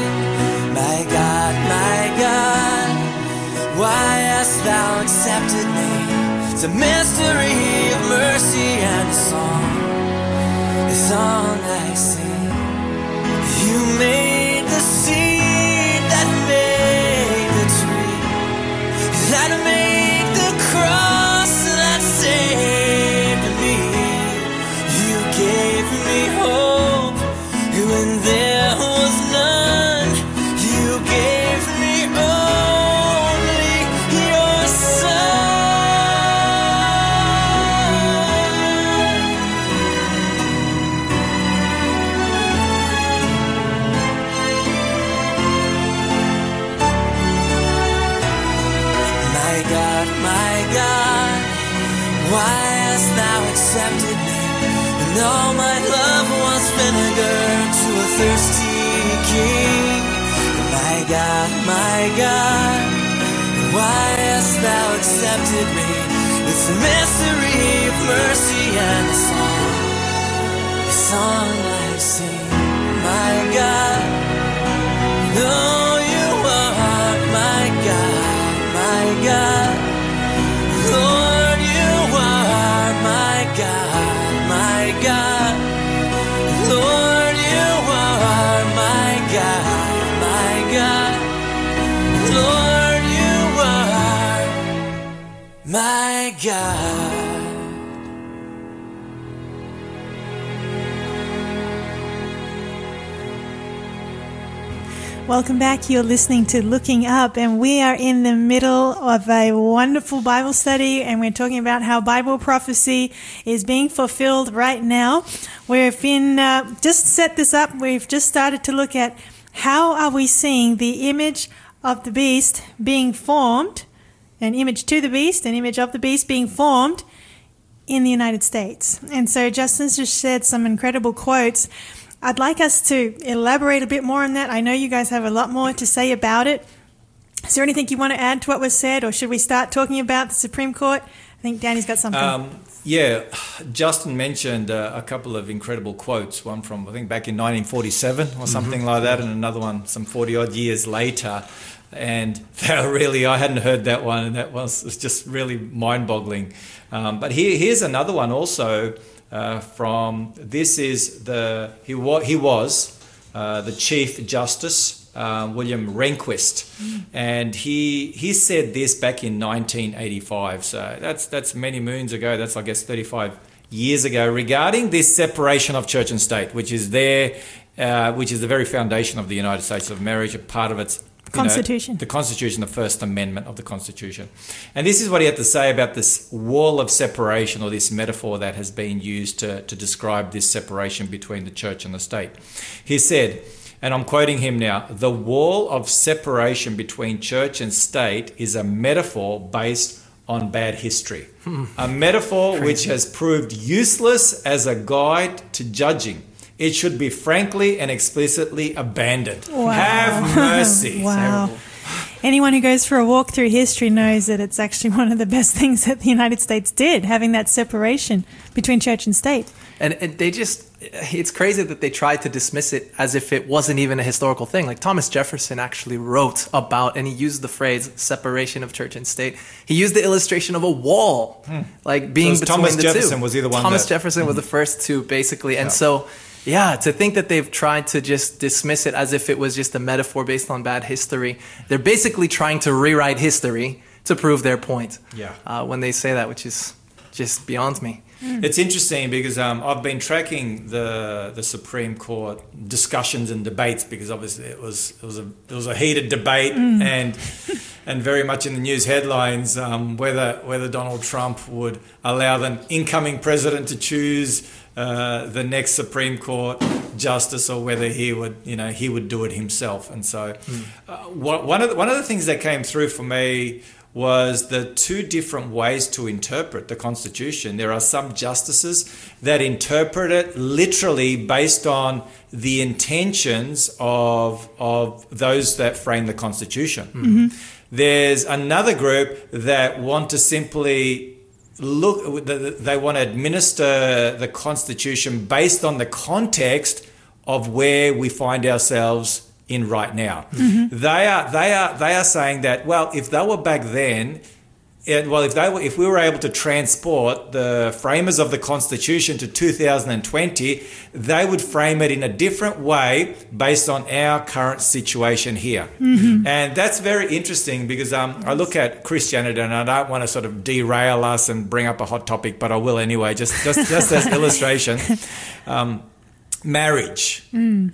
My God, my God, why hast thou accepted me? It's a mystery of mercy and a song, a song I sing. You made God, my God, why hast thou accepted me when all my love was vinegar to a thirsty king? My God, my God, why hast thou accepted me? It's a mystery of mercy and a song, a song I sing. My God, know my God. Welcome back. You're listening to Looking Up, and we are in the middle of a wonderful Bible study, and we're talking about how Bible prophecy is being fulfilled right now. We've been uh, just set this up. We've just started to look at how are we seeing the image of the beast being formed, an image to the beast, an image of the beast being formed in the United States. And so Justin's just shared some incredible quotes. I'd like us to elaborate a bit more on that. I know you guys have a lot more to say about it. Is there anything you want to add to what was said, or should we start talking about the Supreme Court? I think Danny's got something. Um, yeah, Justin mentioned uh, a couple of incredible quotes. One from I think back in 1947 or something like that, and another one some 40 odd years later. And were really, I hadn't heard that one, and that was, was just really mind-boggling. Um, but here, here's another one also uh, from this is the he was he was uh, the Chief Justice uh, William Rehnquist, and he he said this back in 1985. So that's that's many moons ago. That's I guess 35 years ago regarding this separation of church and state, which is there, uh, which is the very foundation of the United States of America, a part of its you know, Constitution. the Constitution, the First Amendment of the Constitution. And this is what he had to say about this wall of separation or this metaphor that has been used to, to describe this separation between the church and the state. He said, and I'm quoting him now the wall of separation between church and state is a metaphor based on bad history. Hmm. a metaphor which has proved useless as a guide to judging. It should be frankly and explicitly abandoned. Wow. Have mercy. wow. Anyone who goes for a walk through history knows that it's actually one of the best things that the United States did, having that separation between church and state. And, and they just, it's crazy that they tried to dismiss it as if it wasn't even a historical thing. Like Thomas Jefferson actually wrote about, and he used the phrase separation of church and state. He used the illustration of a wall, like being Hmm. So between Thomas the Jefferson two. was he the one Thomas that- Hmm. Jefferson was the first to basically. And so, yeah, to think that they've tried to just dismiss it as if it was just a metaphor based on bad history, they're basically trying to rewrite history to prove their point. Yeah. Uh, when they say that, which is just beyond me. It's interesting because um, I've been tracking the the Supreme Court discussions and debates because obviously it was it was a it was a heated debate and and very much in the news headlines um, whether whether Donald Trump would allow the incoming president to choose uh, the next Supreme Court justice or whether he would you know he would do it himself and so uh, one of the, one of the things that came through for me was the two different ways to interpret the Constitution. There are some justices that interpret it literally based on the intentions of, of those that frame the Constitution. There's another group that want to simply look, they want to administer the Constitution based on the context of where we find ourselves in right now. Mm-hmm. They are they are they are saying that well, if they were back then, it, well, if they were, if we were able to transport the framers of the Constitution to 2020, they would frame it in a different way based on our current situation here, and that's very interesting because um, I look at Christianity and I don't want to sort of derail us and bring up a hot topic, but I will anyway, just just just as illustration. Um, marriage,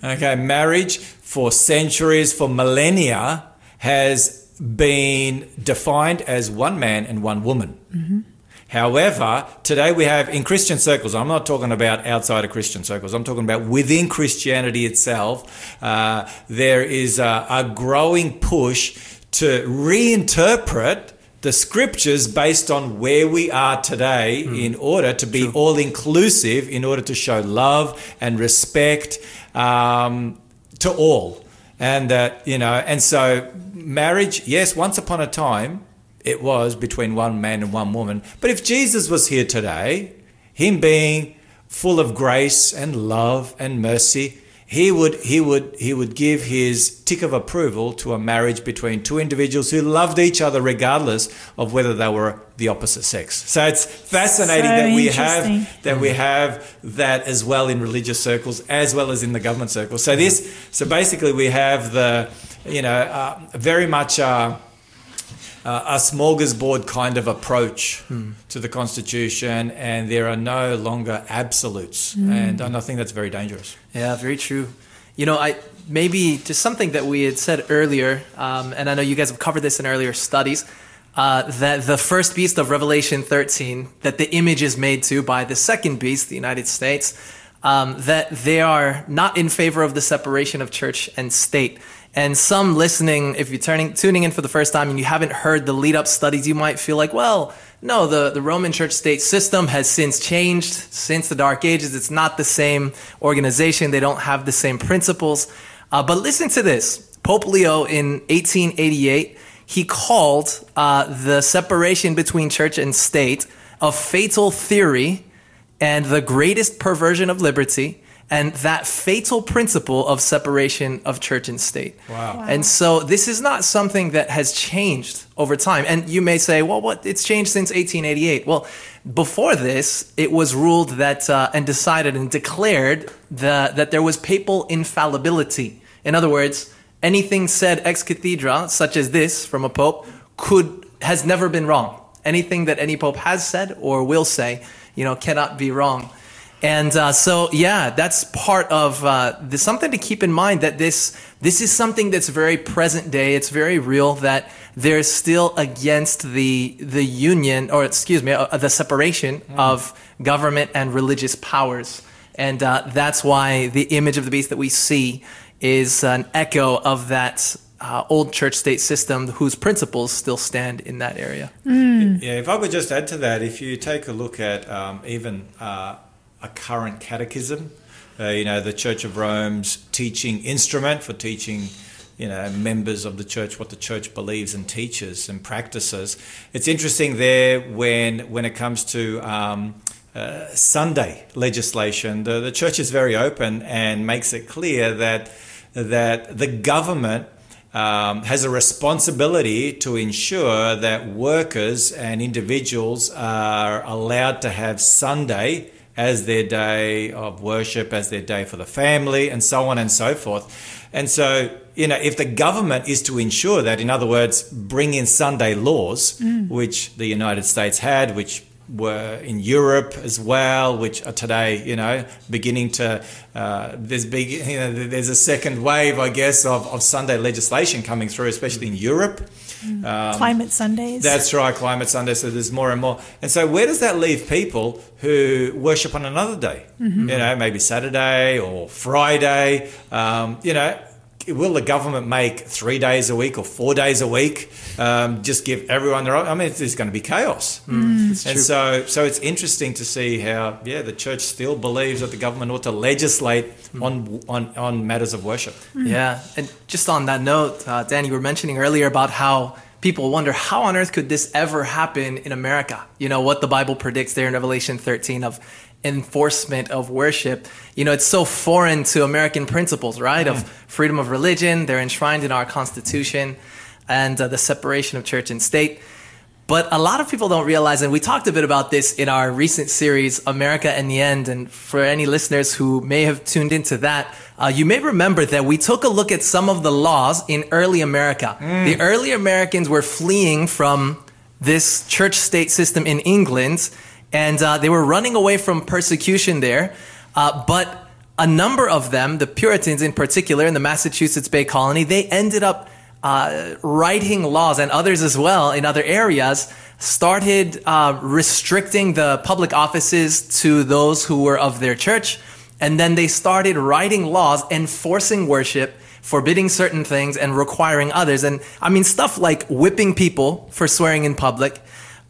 okay, marriage for centuries, for millennia, has been defined as one man and one woman. However, today we have in Christian circles, I'm not talking about outside of Christian circles, I'm talking about within Christianity itself, uh, there is a, a growing push to reinterpret the scriptures based on where we are today in order to be all inclusive, in order to show love and respect um, to all. And that, you know, and so marriage, yes, once upon a time, it was between one man and one woman. But if Jesus was here today, him being full of grace and love and mercy, he would he would he would give his tick of approval to a marriage between two individuals who loved each other regardless of whether they were the opposite sex. So it's fascinating So that we have that we have that as well in religious circles as well as in the government circles. So this so basically we have the you know uh, very much uh, uh, a smorgasbord kind of approach to the Constitution, and there are no longer absolutes, and, and I think that's very dangerous. Yeah, very true. You know, I maybe just something that we had said earlier, um, and I know you guys have covered this in earlier studies. Uh, that the first beast of Revelation 13, that the image is made to by the second beast, the United States, um, that they are not in favor of the separation of church and state. And some listening, if you're turning, tuning in for the first time and you haven't heard the lead up studies, you might feel like, well, no, the, the Roman church state system has since changed since the Dark Ages. It's not the same organization, they don't have the same principles. Uh, but listen to this Pope Leo in 1888, he called uh, the separation between church and state a fatal theory and the greatest perversion of liberty and that fatal principle of separation of church and state. Wow. And so this is not something that has changed over time. And you may say, well, what? It's changed since 1888. Well, before this, it was ruled that uh, and decided and declared the, that there was papal infallibility. In other words, anything said ex cathedra, such as this from a pope, could has never been wrong. Anything that any pope has said or will say, you know, cannot be wrong. And uh, so, yeah, that's part of uh, there's something to keep in mind that this this is something that's very present day. It's very real that they're still against the the union, or excuse me, uh, the separation of government and religious powers. And uh, that's why the image of the beast that we see is an echo of that uh, old church state system whose principles still stand in that area. Yeah, if I could just add to that, if you take a look at um, even uh, a current catechism, uh, you know, the Church of Rome's teaching instrument for teaching, you know, members of the church what the church believes and teaches and practices. It's interesting there when when it comes to um, uh, Sunday legislation, the, the church is very open and makes it clear that that the government um, has a responsibility to ensure that workers and individuals are allowed to have Sunday as their day of worship, as their day for the family, and so on and so forth. And so, you know, if the government is to ensure that, in other words, bring in Sunday laws, which the United States had, which were in Europe as well, which are today, you know, beginning to uh, there's big, you know, there's a second wave, I guess, of, of Sunday legislation coming through, especially in Europe. Um, Climate Sundays. that's right, Climate Sunday. So there's more and more. And so where does that leave people who worship on another day? You know, maybe Saturday or Friday. Um, you know, will the government make three days a week or four days a week? Um, just give everyone their own. I mean, there's going to be chaos. and so, so it's interesting to see how, yeah, the church still believes that the government ought to legislate on, on, on matters of worship. Yeah, and just on that note, uh, Dan, you were mentioning earlier about how people wonder how on earth could this ever happen in America? You know, what the Bible predicts there in Revelation 13 of enforcement of worship. You know, it's so foreign to American principles, right? Of freedom of religion, they're enshrined in our Constitution, and uh, the separation of church and state. But a lot of people don't realize, and we talked a bit about this in our recent series, America in the End. And for any listeners who may have tuned into that, uh, you may remember that we took a look at some of the laws in early America. The early Americans were fleeing from this church state system in England, and uh, they were running away from persecution there. Uh, but a number of them, the Puritans in particular, in the Massachusetts Bay Colony, they ended up uh, writing laws, and others as well in other areas, started uh, restricting the public offices to those who were of their church. And then they started writing laws enforcing worship, forbidding certain things, and requiring others. And I mean, stuff like whipping people for swearing in public.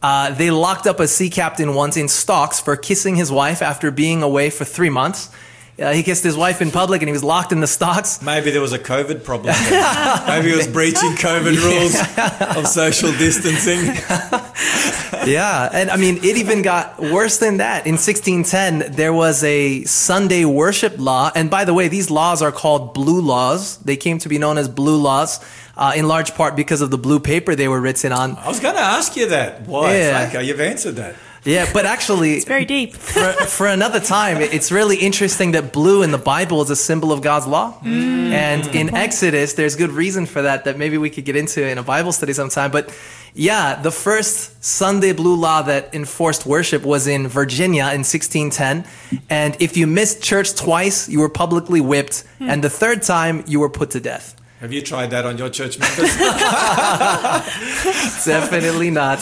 Uh, they locked up a sea captain once in stocks for kissing his wife after being away for three months. Uh, he kissed his wife in public and he was locked in the stocks. Maybe there was a COVID problem. Maybe he was breaching COVID rules of social distancing. Yeah, and I mean, it even got worse than that. In 1610, there was a Sunday worship law. And by the way, these laws are called blue laws. They came to be known as blue laws, uh, in large part because of the blue paper they were written on. I was going to ask you that. Why? Yeah. like, oh, you've answered that. Yeah, but actually, It's very deep. for, for another time, it's really interesting that blue in the Bible is a symbol of God's law. Mm. And in Exodus, there's good reason for that, that maybe we could get into in a Bible study sometime. But yeah, the first Sunday blue law that enforced worship was in Virginia in 1610. And if you missed church twice, you were publicly whipped. Hmm. And the third time, you were put to death. Have you tried that on your church members? Definitely not.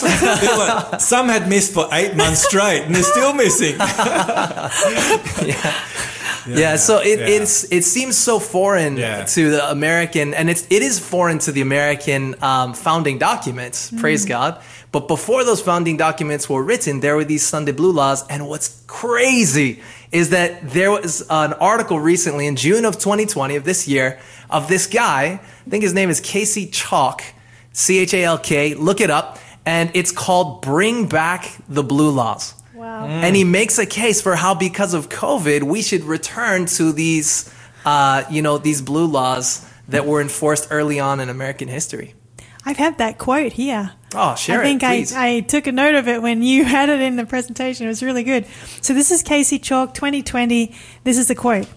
Some had missed for eight months straight and they're still missing. Yeah, so it, yeah. it's it seems so foreign Yeah. to the American, and it's it is foreign to the American um, founding documents. Praise God! But before those founding documents were written, there were these Sunday Blue laws, and what's crazy is that there was an article recently in June of 2020 of this year of this guy. I think his name is Casey Chalk, C H A L K. Look it up, and it's called "Bring Back the Blue Laws." Wow. And he makes a case for how, because of COVID, we should return to these, uh, you know, these blue laws that were enforced early on in American history. I've had that quote here. Oh, share I think it, please. I, I took a note of it when you had it in the presentation. It was really good. So this is Casey Chalk, 2020. This is the quote.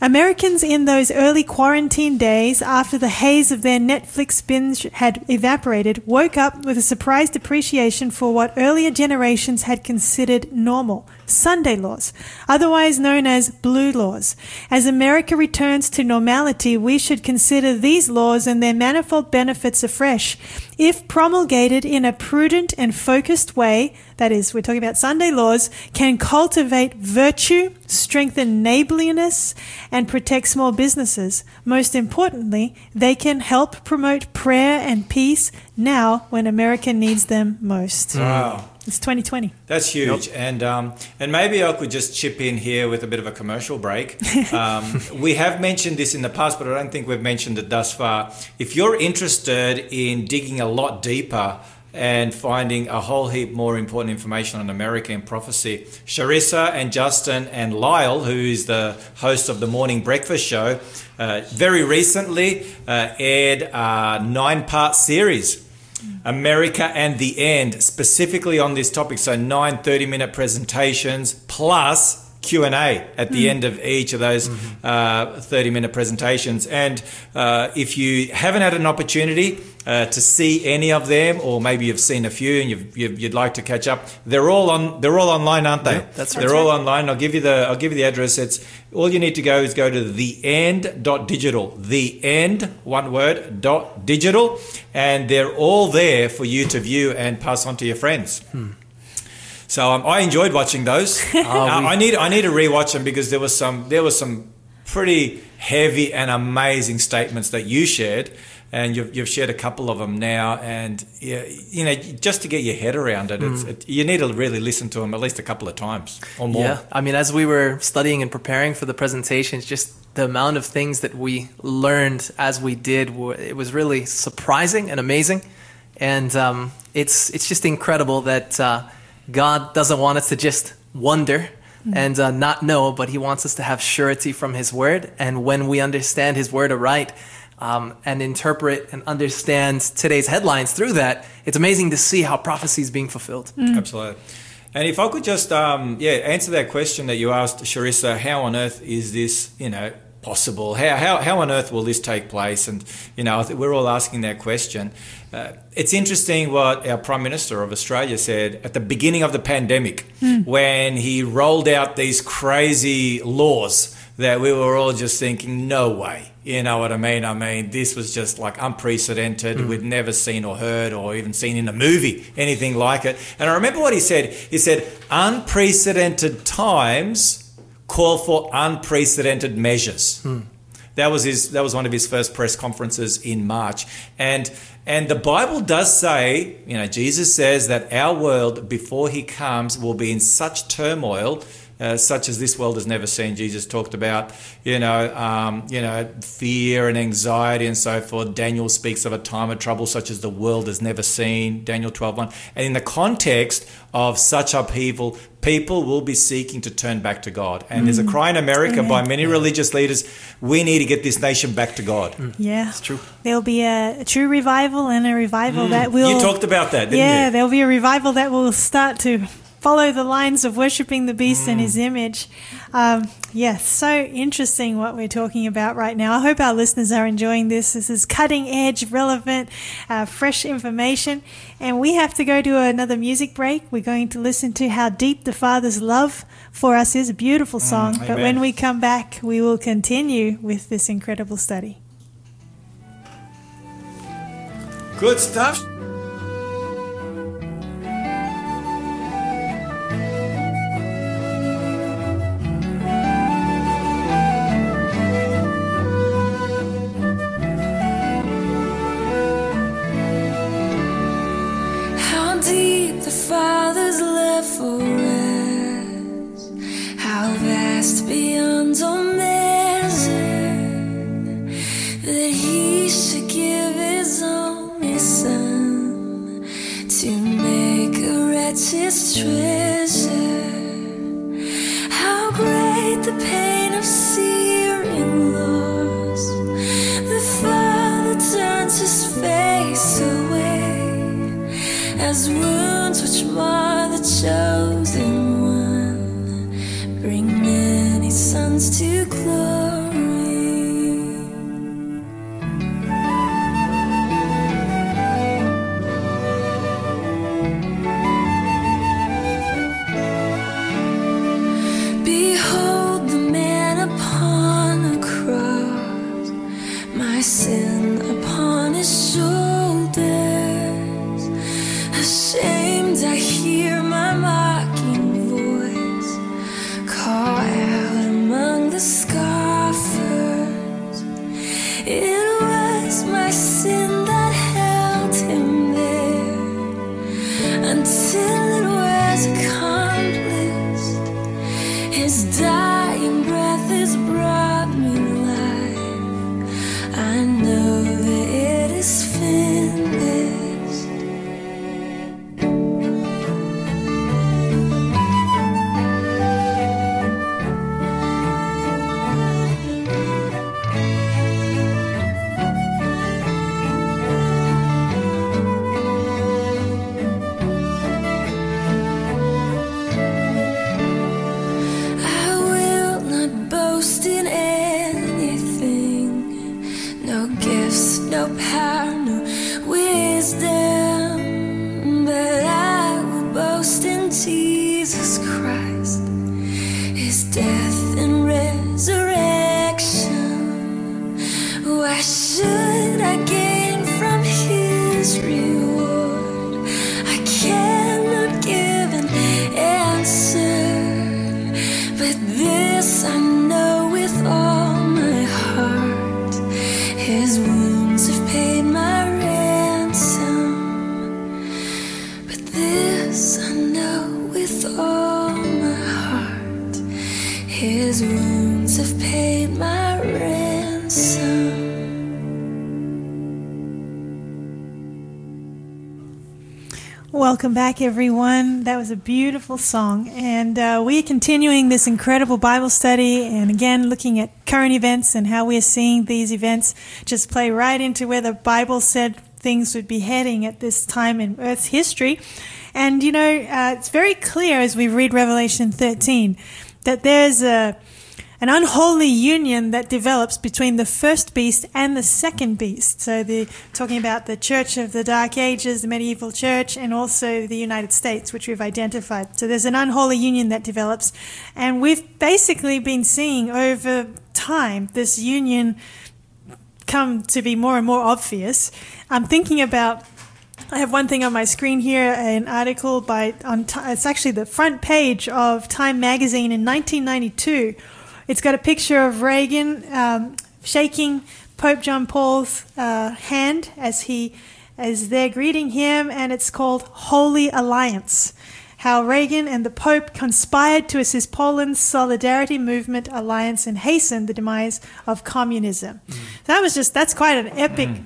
Americans in those early quarantine days, after the haze of their Netflix binge had evaporated, woke up with a surprised appreciation for what earlier generations had considered normal Sunday laws, otherwise known as blue laws. As America returns to normality, we should consider these laws and their manifold benefits afresh. If promulgated in a prudent and focused way, that is, we're talking about Sunday laws, can cultivate virtue, strengthen neighborliness, and protect small businesses. Most importantly, they can help promote prayer and peace now when America needs them most. Wow. It's 2020. That's huge, and um, and maybe I could just chip in here with a bit of a commercial break. Um, we have mentioned this in the past, but I don't think we've mentioned it thus far. If you're interested in digging a lot deeper and finding a whole heap more important information on American prophecy, Sharissa and Justin and Lyle, who is the host of the Morning Breakfast Show, uh, very recently uh, aired a nine-part series America and the End, specifically on this topic. So nine 30-minute presentations plus Q&A at the hmm. end of each of those mm-hmm. uh, 30-minute presentations. And uh, if you haven't had an opportunity uh, to see any of them, or maybe you've seen a few and you've, you've, you'd like to catch up, they're all on. They're all online, aren't they? that's They're all online. I'll give you the. I'll give you the address. It's all you need to go is go to the end dot digital. The end, one word dot digital, and they're all there for you to view and pass on to your friends. So um, I enjoyed watching those. Uh, I need I need to rewatch them because there was some there was some pretty heavy and amazing statements that you shared. And you've, you've shared a couple of them now, and yeah, you know, just to get your head around it, it's, it, you need to really listen to them at least a couple of times or more. Yeah, I mean, as we were studying and preparing for the presentations, just the amount of things that we learned as we did, it was really surprising and amazing. And um, it's it's just incredible that uh, God doesn't want us to just wonder and uh, not know, but He wants us to have surety from His Word. And when we understand His Word aright um, and interpret and understand today's headlines through that, it's amazing to see how prophecy is being fulfilled. Absolutely. And if I could just, um, yeah, answer that question that you asked, Sharissa, how on earth is this, you know, possible? How, how, how on earth will this take place? And, you know, we're all asking that question. Uh, it's interesting what our Prime Minister of Australia said at the beginning of the pandemic when he rolled out these crazy laws that we were all just thinking, no way. You know what I mean? I mean, this was just like unprecedented. Mm. We'd never seen or heard or even seen in a movie anything like it. And I remember what he said. He said, unprecedented times call for unprecedented measures. Hmm. That was his. That was one of his first press conferences in March, and and the Bible does say, you know, Jesus says that our world before He comes will be in such turmoil. Uh, such as this world has never seen. Jesus talked about, you know, um, you know, fear and anxiety and so forth. Daniel speaks of a time of trouble such as the world has never seen. Daniel 12:1. And in the context of such upheaval, people will be seeking to turn back to God. And there's a cry in America by many religious leaders: we need to get this nation back to God. Yeah, It's true. There'll be a, a true revival and a revival that will. You talked about that, didn't you yeah, you? there'll be a revival that will start to follow the lines of worshiping the beast and his image. Um, yes, so interesting what we're talking about right now. I hope our listeners are enjoying this. This is cutting edge, relevant, uh, fresh information. And we have to go to another music break. We're going to listen to How Deep the Father's Love for Us is a beautiful song. but when we come back, we will continue with this incredible study. Good stuff. Back, everyone. That was a beautiful song. And uh, we are continuing this incredible Bible study and again looking at current events and how we're seeing these events just play right into where the Bible said things would be heading at this time in Earth's history. And, you know, uh, it's very clear as we read Revelation 13 that there's a an unholy union that develops between the first beast and the second beast. So the talking about the Church of the Dark Ages, the medieval church, and also the United States, which we've identified. So there's an unholy union that develops, and we've basically been seeing over time this union come to be more and more obvious. I'm thinking about I have one thing on my screen here, an article by on it's actually the front page of Time magazine in 1992 it's got a picture of Reagan um, shaking Pope John Paul's uh, hand as he as they're greeting him, and it's called Holy Alliance. How Reagan and the Pope conspired to assist Poland's solidarity movement alliance and hasten the demise of communism. Mm. That was just that's quite an epic mm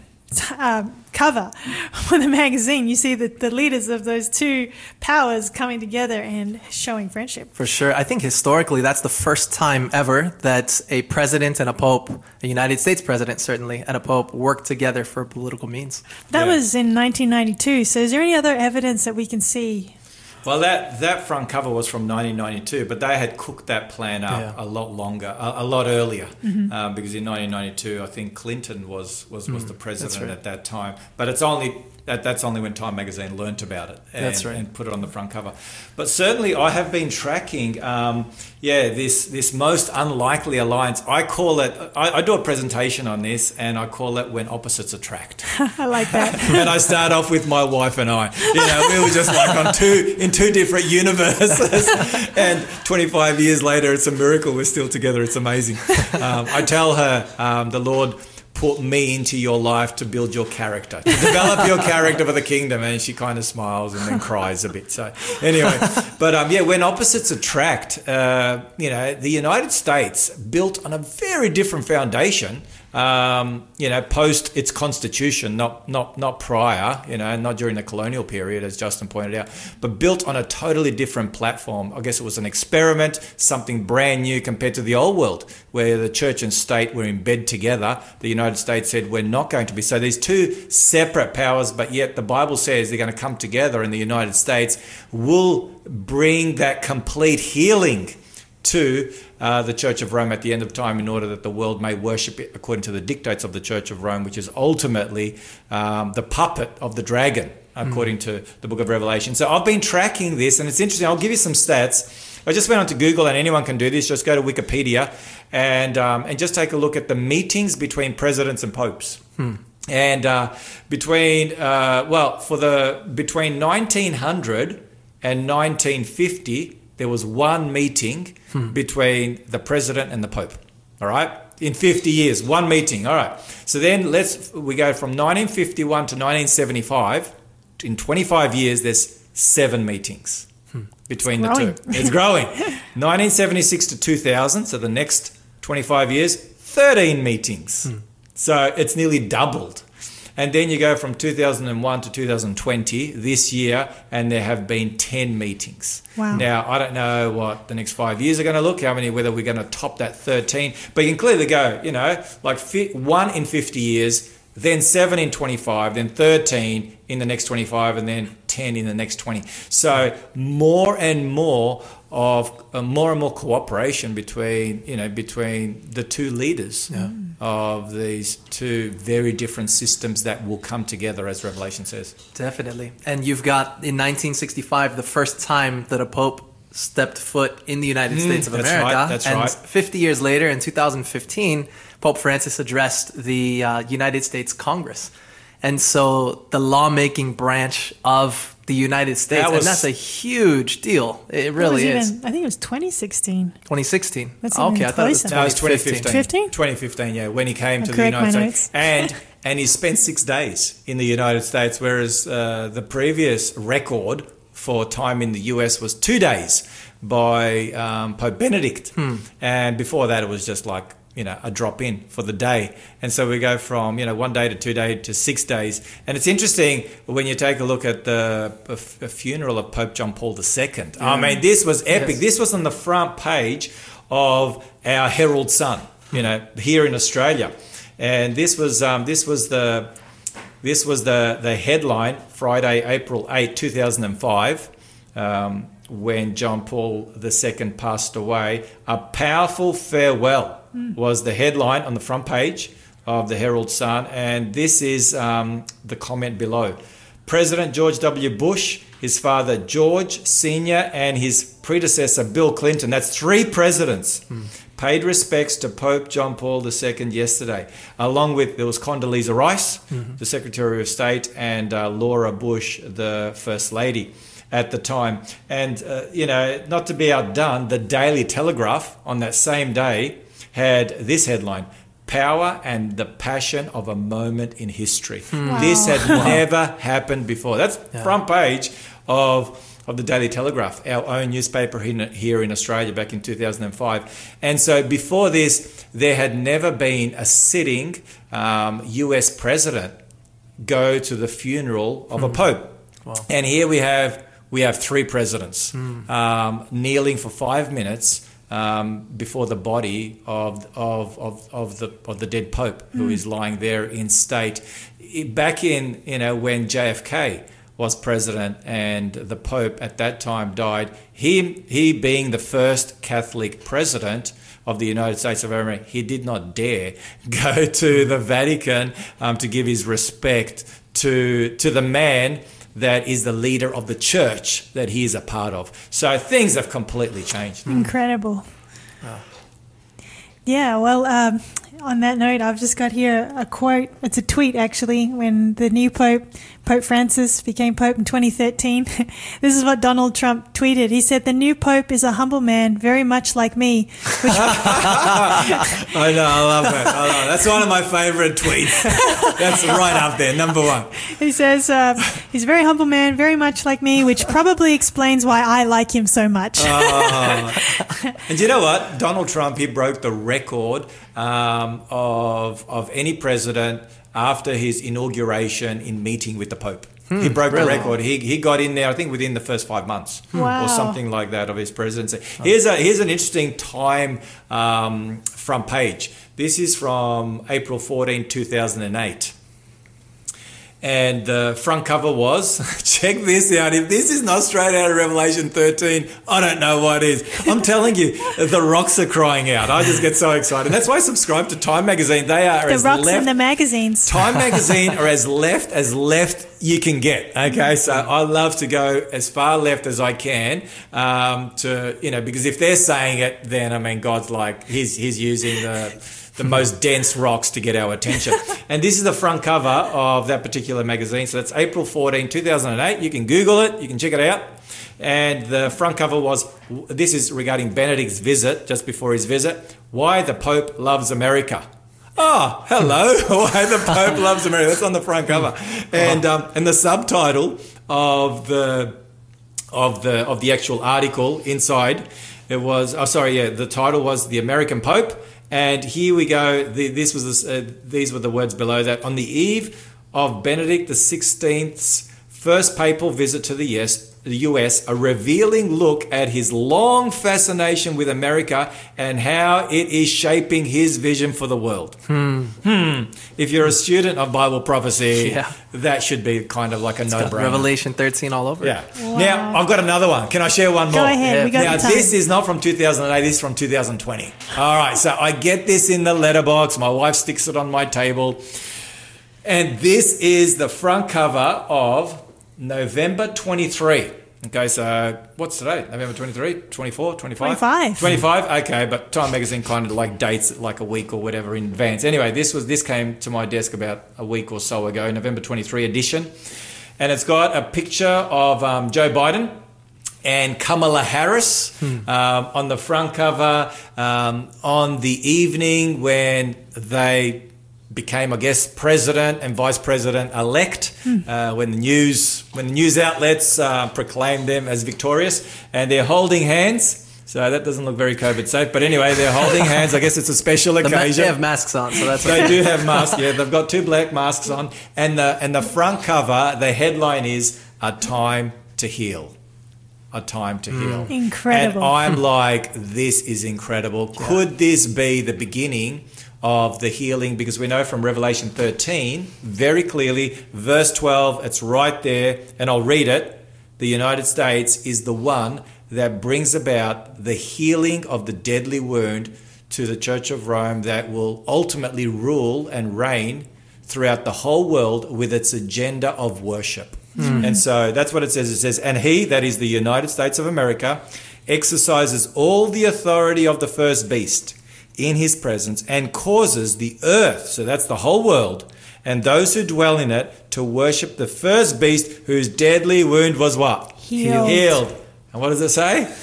uh, cover for the magazine, you see the, the leaders of those two powers coming together and showing friendship. For sure. I think historically, that's the first time ever that a president and a pope, a United States president certainly, and a pope worked together for political means. That yeah. was in 1992. So is there any other evidence that we can see well, that, that front cover was from 1992, but they had cooked that plan up yeah. a lot longer, a, a lot earlier, mm-hmm. um, because in 1992, I think Clinton was was, was mm, the president right. at that time. But it's only that, that's only when Time Magazine learnt about it and, right. and, put it on the front cover. But certainly, I have been tracking, um, yeah, this this most unlikely alliance. I call it. I, I, do a presentation on this, and I call it when opposites attract. I like that. and I start off with my wife and I. You know, we were just like on two in two different universes, and 25 years later, it's a miracle we're still together. It's amazing. Um, I tell her um, the Lord put me into your life to build your character, to develop your character for the kingdom. And she kind of smiles and then cries a bit. So, anyway, but um, yeah, when opposites attract, uh, you know, the United States built on a very different foundation um, you know, post its constitution, not not not prior, you know, not during the colonial period, as Justin pointed out, but built on a totally different platform. I guess it was an experiment, something brand new compared to the old world, where the church and state were in bed together. The United States said we're not going to be. So these two separate powers, but yet the Bible says they're going to come together, and the United States will bring that complete healing to uh, the Church of Rome at the end of time in order that the world may worship it according to the dictates of the Church of Rome, which is ultimately um, the puppet of the dragon, according mm. to the book of Revelation. So I've been tracking this, and it's interesting. I'll give you some stats. I just went onto Google, and anyone can do this. Just go to Wikipedia and um, and just take a look at the meetings between presidents and popes. Hmm. And uh, between uh, well, for the between 1900 and 1950 there was one meeting hmm. between the president and the pope. All right, in 50 years, one meeting. All right. So then let's we go from 1951 to 1975. In 25 years, there's seven meetings hmm. between the two. It's growing. 1976 to 2000. So the next 25 years, 13 meetings. Hmm. So it's nearly doubled. And then you go from 2001 to 2020 this year, and there have been 10 meetings. Wow. Now, I don't know what the next five years are going to look, how many, whether we're going to top that 13, but you can clearly go, you know, like one in 50 years, then seven in 25, then 13 in the next 25, and then 10 in the next 20. So more and more of uh, more and more cooperation between you know between the two leaders yeah. of these two very different systems that will come together as revelation says definitely and you've got in 1965 the first time that a pope stepped foot in the united mm, states of that's america right, that's and right. 50 years later in 2015 pope francis addressed the uh, united states congress and so the lawmaking branch of the United States, that was, and that's a huge deal. It really is. Even, I think it was 2016. 2016. That's okay. I thought it was 2015. 2015. 2015. Yeah, when he came I'll to the United States, and and he spent six days in the United States, whereas uh, the previous record for time in the US was two days by um, Pope Benedict. And before that, it was just like, you know, a drop in for the day. And so we go from, you know, one day to two day to six days. And it's interesting when you take a look at the a f- a funeral of Pope John Paul II. I mean, this was epic. Yes. This was on the front page of our Herald Sun, you know, here in Australia. And this was um, this was the this was the, the headline Friday, April 8, 2005, um, when John Paul II passed away. A powerful farewell was the headline on the front page of the Herald Sun. And this is um, the comment below President George W. Bush, his father George Sr., and his predecessor Bill Clinton, that's three presidents, paid respects to Pope John Paul II yesterday, along with there was Condoleezza Rice, the Secretary of State, and uh, Laura Bush, the First Lady. At the time, and uh, you know, not to be outdone, the Daily Telegraph on that same day had this headline: "Power and the passion of a moment in history." This had never happened before. That's front page of of the Daily Telegraph, our own newspaper here in Australia back in 2005. And so before this, there had never been a sitting um, US president go to the funeral of a pope. And here we have we have three presidents um, kneeling for five minutes um, before the body of, of, of, of the of the dead pope who is lying there in state. Back in you know when JFK was president and the pope at that time died, he he being the first Catholic president of the United States of America, he did not dare go to the Vatican um, to give his respect to to the man that is the leader of the church that he is a part of. So things have completely changed. Incredible. Yeah, well, um, on that note, I've just got here a quote. It's a tweet, actually, when the new Pope, Pope Francis, became Pope in 2013. this is what Donald Trump tweeted. He said, The new Pope is a humble man, very much like me, which I know, I love it. I love it. That's one of my favorite tweets. That's right up there, number one. he says, um, He's a very humble man, very much like me, which probably explains why I like him so much. And you know what? Donald Trump, he broke the record um, of, of any president after his inauguration in meeting with the Pope. he broke the record. He, he got in there, I think, within the first five months Wow. or something like that of his presidency. Here's, a, here's an interesting time um, front page. This is from April 14, 2008. And the front cover was, check this out. If this is not straight out of Revelation 13, I don't know what is. I'm telling you, the rocks are crying out. I just get so excited. That's why I subscribe to Time Magazine. They are the as rocks left. in the magazines. Time Magazine are as left as left you can get. Okay, so I love to go as far left as I can um, to you know because if they're saying it, then I mean God's like he's he's using the the most dense rocks to get our attention. and this is the front cover of that particular magazine. So that's April 14, 2008. You can Google it. You can check it out. And the front cover was this is regarding Benedict's visit just before his visit. Why the Pope loves America. Oh, hello! Why the Pope loves America? That's on the front cover, and um, and the subtitle of the of the of the actual article inside it was. Oh, sorry, yeah. The title was the American Pope, and here we go. The, this was the, uh, these were the words below that. On the eve of Benedict the Sixteenth's first papal visit to the US, the US, a revealing look at his long fascination with America and how it is shaping his vision for the world. Hmm. If you're a student of Bible prophecy, Yeah. that should be kind of like a no-brainer. Revelation 13 all over. Yeah. Now I've got another one. Can I share one more? Go more? ahead, we got now the time. this is not from 2008. This is from 2020. All right. So I get this in the letterbox. My wife sticks it on my table, and this is the front cover of November 23. Okay, so what's today? November 23, 24, 25? 25. 25, okay, but Time Magazine kind of like dates it like a week or whatever in advance. Anyway, this was this came to my desk about a week or so ago, November 23 edition. And it's got a picture of um, Joe Biden and Kamala Harris um, on the front cover um, on the evening when they became, I guess, president and vice president elect uh, when the news when the news outlets uh, proclaimed them as victorious, and they're holding hands. So that doesn't look very COVID safe, but anyway, they're holding hands. I guess it's a special The ma- occasion. they have masks on, so that's They do have masks. Yeah, they've got two black masks on, and the and the front cover, the headline is "A Time to Heal." A time to heal. Mm. Incredible. And I'm like, this is incredible. Could this be the beginning of the healing? Because we know from Revelation 13 very clearly, verse 12, it's right there, and I'll read it. The United States is the one that brings about the healing of the deadly wound to the Church of Rome that will ultimately rule and reign throughout the whole world with its agenda of worship. Mm. And so that's what it says. It says, and he, that is the United States of America, exercises all the authority of the first beast in his presence and causes the earth, so that's the whole world, and those who dwell in it to worship the first beast whose deadly wound was what? Healed. Healed. And what does it say?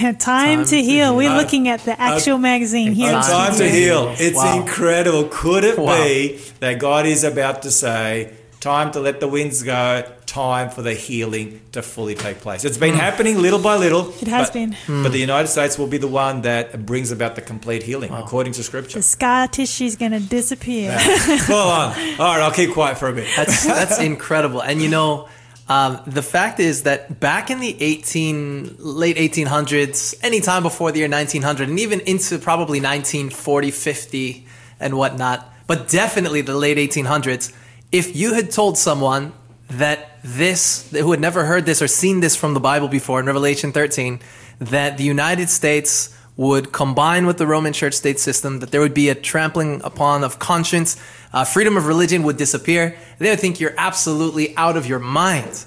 Yeah, time, to, heal. We're heal. looking at the uh, actual magazine uh, here. A time to heal. It's Wow. incredible. Could it Wow. be that God is about to say, time to let the winds go, time for the healing to fully take place? It's been happening little by little. It has but- been. But the United States will be the one that brings about the complete healing, according to Scripture. The scar tissue is going to disappear. Hold on. All right, I'll keep quiet for a bit. That's that's incredible. And you know, um, the fact is that back in the 18 late 1800s, any time before the year 1900, and even into probably 1940, 50, and whatnot, but definitely the late 1800s, if you had told someone that this, who had never heard this or seen this from the Bible before in Revelation 13, that the United States would combine with the Roman church state system, that there would be a trampling upon of conscience, uh, freedom of religion would disappear. They would think you're absolutely out of your mind.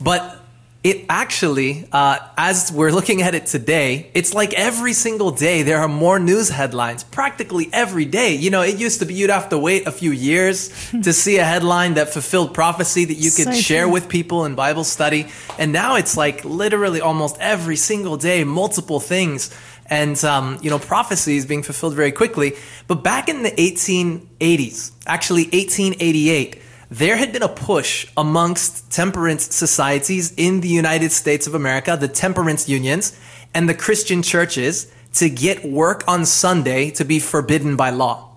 But it actually, uh, as we're looking at it today, it's like every single day there are more news headlines, practically every day. You know, it used to be you'd have to wait a few years to see a headline that fulfilled prophecy that you could So share true. with people in Bible study. And now it's like literally almost every single day, multiple things. And, um, you know, prophecy is being fulfilled very quickly. But back in the 1880s, actually 1888, there had been a push amongst temperance societies in the United States of America, the temperance unions, and the Christian churches to get work on Sunday to be forbidden by law.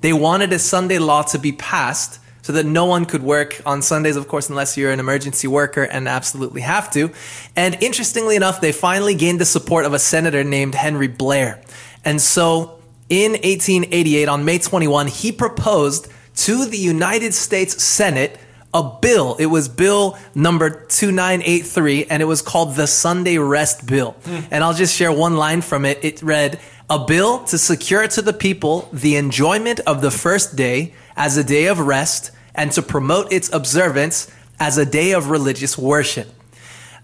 They wanted a Sunday law to be passed so that no one could work on Sundays, of course, unless you're an emergency worker and absolutely have to. And interestingly enough, they finally gained the support of a senator named Henry Blair. And so in 1888, on May 21, he proposed to the United States Senate a bill. It was bill number 2983, and it was called the Sunday Rest Bill. Hmm. And I'll just share one line from it. It read, A bill to secure to the people the enjoyment of the first day as a day of rest and to promote its observance as a day of religious worship.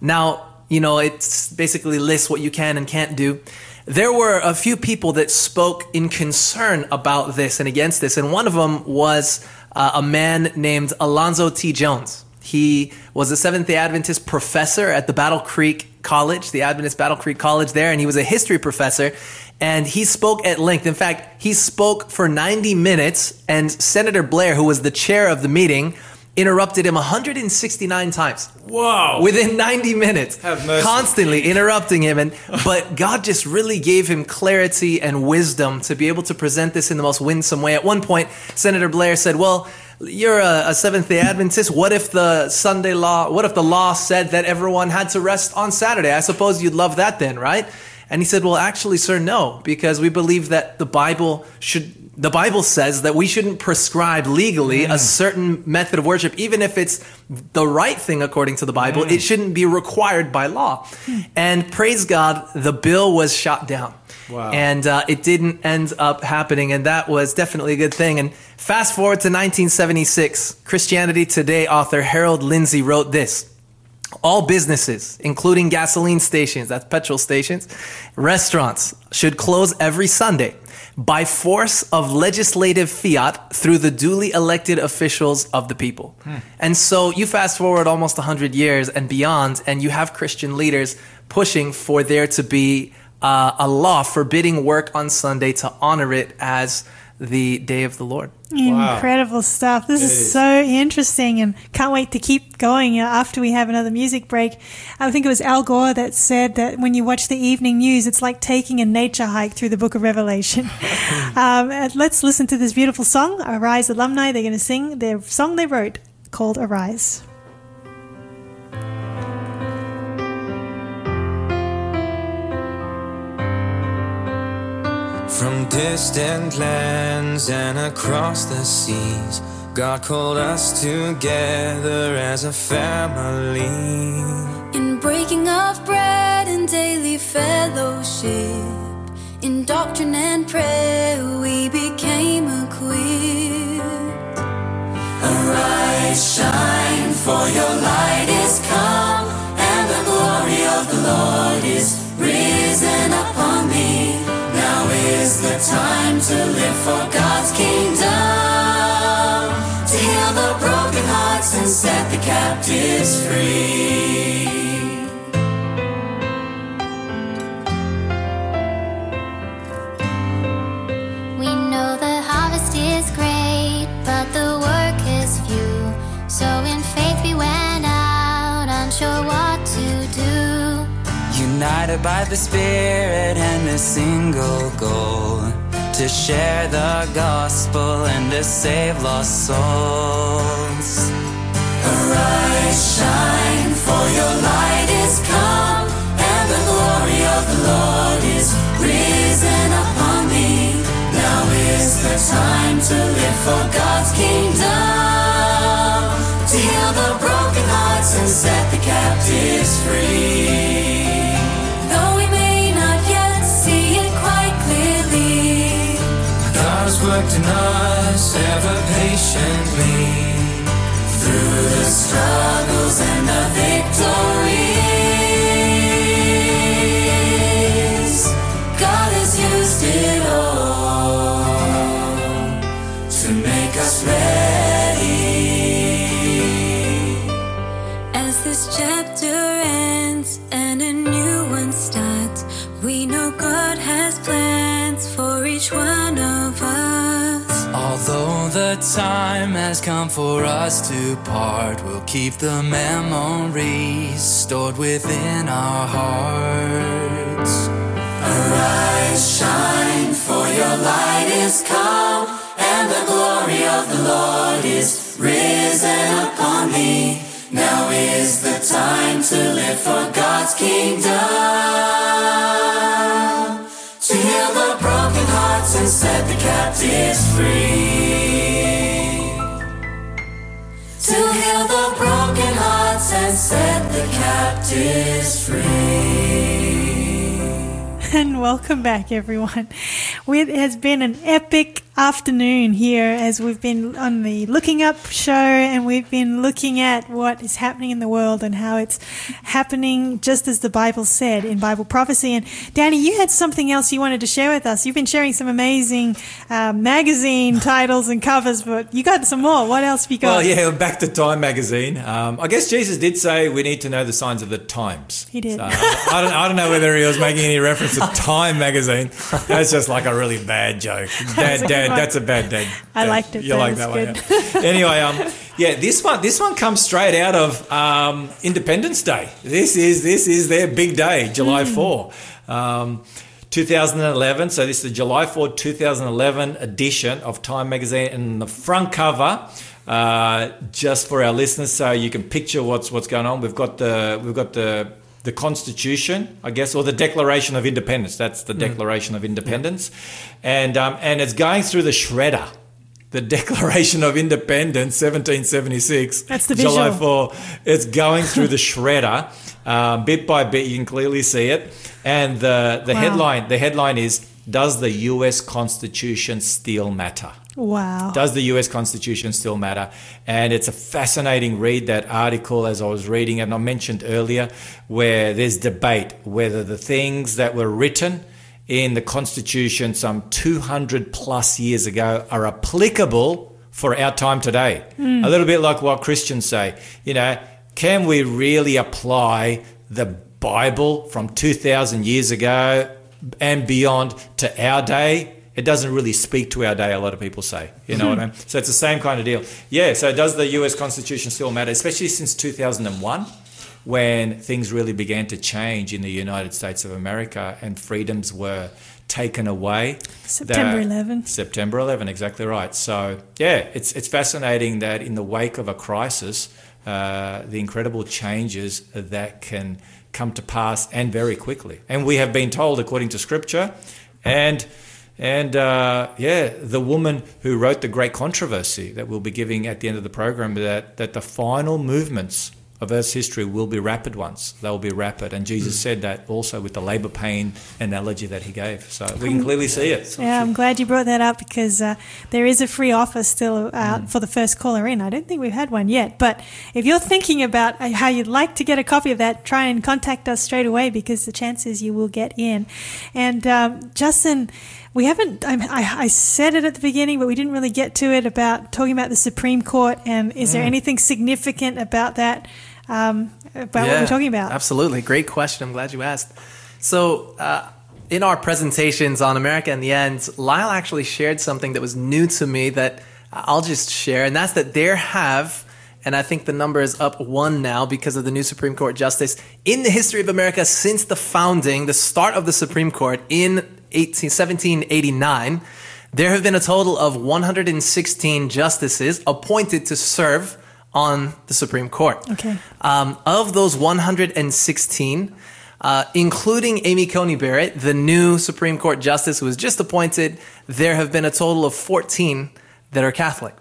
Now, you know, it's basically lists what you can and can't do. There were a few people that spoke in concern about this and against this, and one of them was uh, a man named Alonzo T. Jones. He was a Seventh day Adventist professor at the Battle Creek College, the Adventist Battle Creek College there, and he was a history professor. And he spoke at length. In fact, he spoke for 90 minutes, and Senator Blair, who was the chair of the meeting, interrupted him 169 times. Whoa. within 90 minutes. Have mercy. constantly interrupting him. And but god just really gave him clarity and wisdom to be able to present this in the most winsome way. At one point senator blair said well you're a, a seventh day adventist. What if the sunday law what if the law said that everyone had to rest on saturday? I suppose you'd love that then right? And he said well actually sir no because we believe that the bible should the Bible says that we shouldn't prescribe legally a mm. certain method of worship, even if it's the right thing according to the Bible. It mm. shouldn't be required by law. Hmm. And praise God, the bill was shot down. Wow. And uh, it didn't end up happening, and that was definitely a good thing. And fast forward to 1976, Christianity Today author Harold Lindsell wrote this. All businesses, including gasoline stations, that's petrol stations, restaurants, should close every Sunday by force of legislative fiat through the duly elected officials of the people. And so you fast forward almost 100 years and beyond, and you have Christian leaders pushing for there to be uh, a law forbidding work on Sunday to honor it as the day of the Lord. Wow. Incredible stuff. This It is, is. so interesting and can't wait to keep going uh, after we have another music break. I think it was Al Gore that said that when you watch the evening news, it's like taking a nature hike through the book of Revelation. um, let's listen to this beautiful song, Arise alumni. They're going to sing their song they wrote called Arise. From distant lands and across the seas, God called us together as a family. In breaking of bread and daily fellowship, in doctrine and prayer, we became equipped. Arise, shine, for your light is come, and the glory of the Lord is risen upon thee. Is the time to live for God's kingdom, to heal the broken hearts and set the captives free. We know the harvest is great, but the United by the Spirit and a single goal to share the gospel and to save lost souls. Arise, shine, for your light is come, and the glory of the Lord is risen upon thee. Now is the time to live for God's kingdom, to heal the broken hearts and set the captives free. In us ever patiently through the struggles and the time has come for us to part, we'll keep the memories stored within our hearts. Arise, shine, for your light is come, and the glory of the Lord is risen upon thee. Now is the time to live for God's kingdom, to heal the broken hearts and set the captives free. To heal the broken hearts and set the captives free. And welcome back, everyone. It has been an epic afternoon here as we've been on the Looking Up show and we've been looking at what is happening in the world and how it's happening just as the Bible said in Bible prophecy. And Danny, you had something else you wanted to share with us. You've been sharing some amazing uh, magazine titles and covers, but you got some more. What else have you got? Well, yeah, back to Time magazine. Um, I guess Jesus did say we need to know the signs of the times. He did. So, I, don't, I don't know whether he was making any reference to Time magazine. That's just like a really bad joke. Dad, a one. that's a bad dad. I Dad. liked it. You like that one? Yeah. anyway, um, yeah, this one, this one comes straight out of um, Independence Day. This is this is their big day, July Hmm. four. Um, 2011. So this is the July 4, 2011 edition of Time Magazine, and the front cover, uh, just for our listeners, so you can picture what's what's going on. We've got the we've got the the Constitution, I guess, or the Declaration of Independence. That's the Declaration of Independence, and um, and it's going through the shredder. The Declaration of Independence, 1776. That's the July visual. 4. It's going through the shredder, um, bit by bit. You can clearly see it. And the, the Wow. headline the headline is Does the US Constitution still matter? Wow. Does the US Constitution still matter? And it's a fascinating read, that article, as I was reading and I mentioned earlier, where there's debate whether the things that were written in the Constitution some 200 plus years ago are applicable for our time today. Hmm. A little bit like what Christians say. You know, can we really apply the Bible from 2,000 years ago and beyond to our day? It doesn't really speak to our day. A lot of people say, you know what I mean. So it's the same kind of deal. Yeah. So does the U.S. Constitution still matter, especially since 2001? When things really began to change in the United States of America and freedoms were taken away. September that- 11. September 11, exactly right. So yeah, it's it's fascinating that in the wake of a crisis, uh, the incredible changes that can come to pass and very quickly. And we have been told, according to Scripture, and and uh, yeah, the woman who wrote the great controversy that we'll be giving at the end of the program that that the final movements of Earth's history will be rapid ones. They will be rapid, and Jesus said that also with the labour pain analogy that he gave. So we can clearly see it. Yeah, I'm glad you brought that up because uh, there is a free offer still out Mm. for the first caller in. I don't think we've had one yet, but if you're thinking about uh, how you'd like to get a copy of that, try and contact us straight away because the chances you will get in. And um, Justin, we haven't. I, I, I said it at the beginning, but we didn't really get to it about talking about the Supreme Court. And is Mm. there anything significant about that? Um, about what we're talking about? Absolutely. Great question. I'm glad you asked. So, uh, in our presentations on America in the End, Lyle actually shared something that was new to me that I'll just share, and that's that there have, and I think the number is up one now because of the new Supreme Court justice, in the history of America since the founding, the start of the Supreme Court in 18, 1789, there have been a total of 116 justices appointed to serve on the Supreme Court. Okay. Um, of those 116, uh, including Amy Coney Barrett, the new Supreme Court justice who was just appointed, there have been a total of 14 that are Catholic.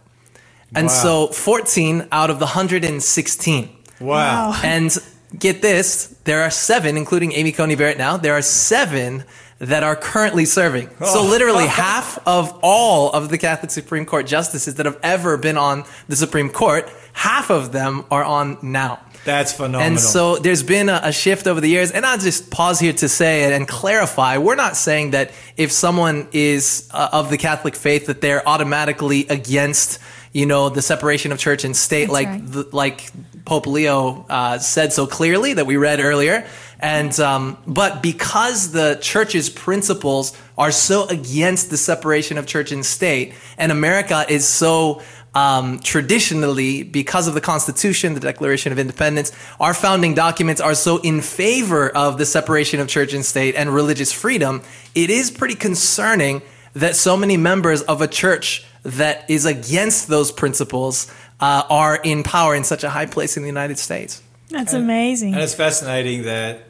And Wow. so 14 out of the 116. Wow. And get this, there are seven, including Amy Coney Barrett now, there are seven that are currently serving. So Oh. literally half of all of the Catholic Supreme Court justices that have ever been on the Supreme Court, half of them are on now. That's phenomenal. And so there's been a, a shift over the years. And I'll just pause here to say it and clarify. We're not saying that if someone is uh, of the Catholic faith that they're automatically against, you know, the separation of church and state, That's like right. the, like Pope Leo uh, said so clearly that we read earlier. And um, but because the church's principles are so against the separation of church and state, and America is so um, traditionally, because of the Constitution, the Declaration of Independence, our founding documents are so in favor of the separation of church and state and religious freedom. It is pretty concerning that so many members of a church that is against those principles uh, are in power in such a high place in the United States. That's amazing. And it's fascinating that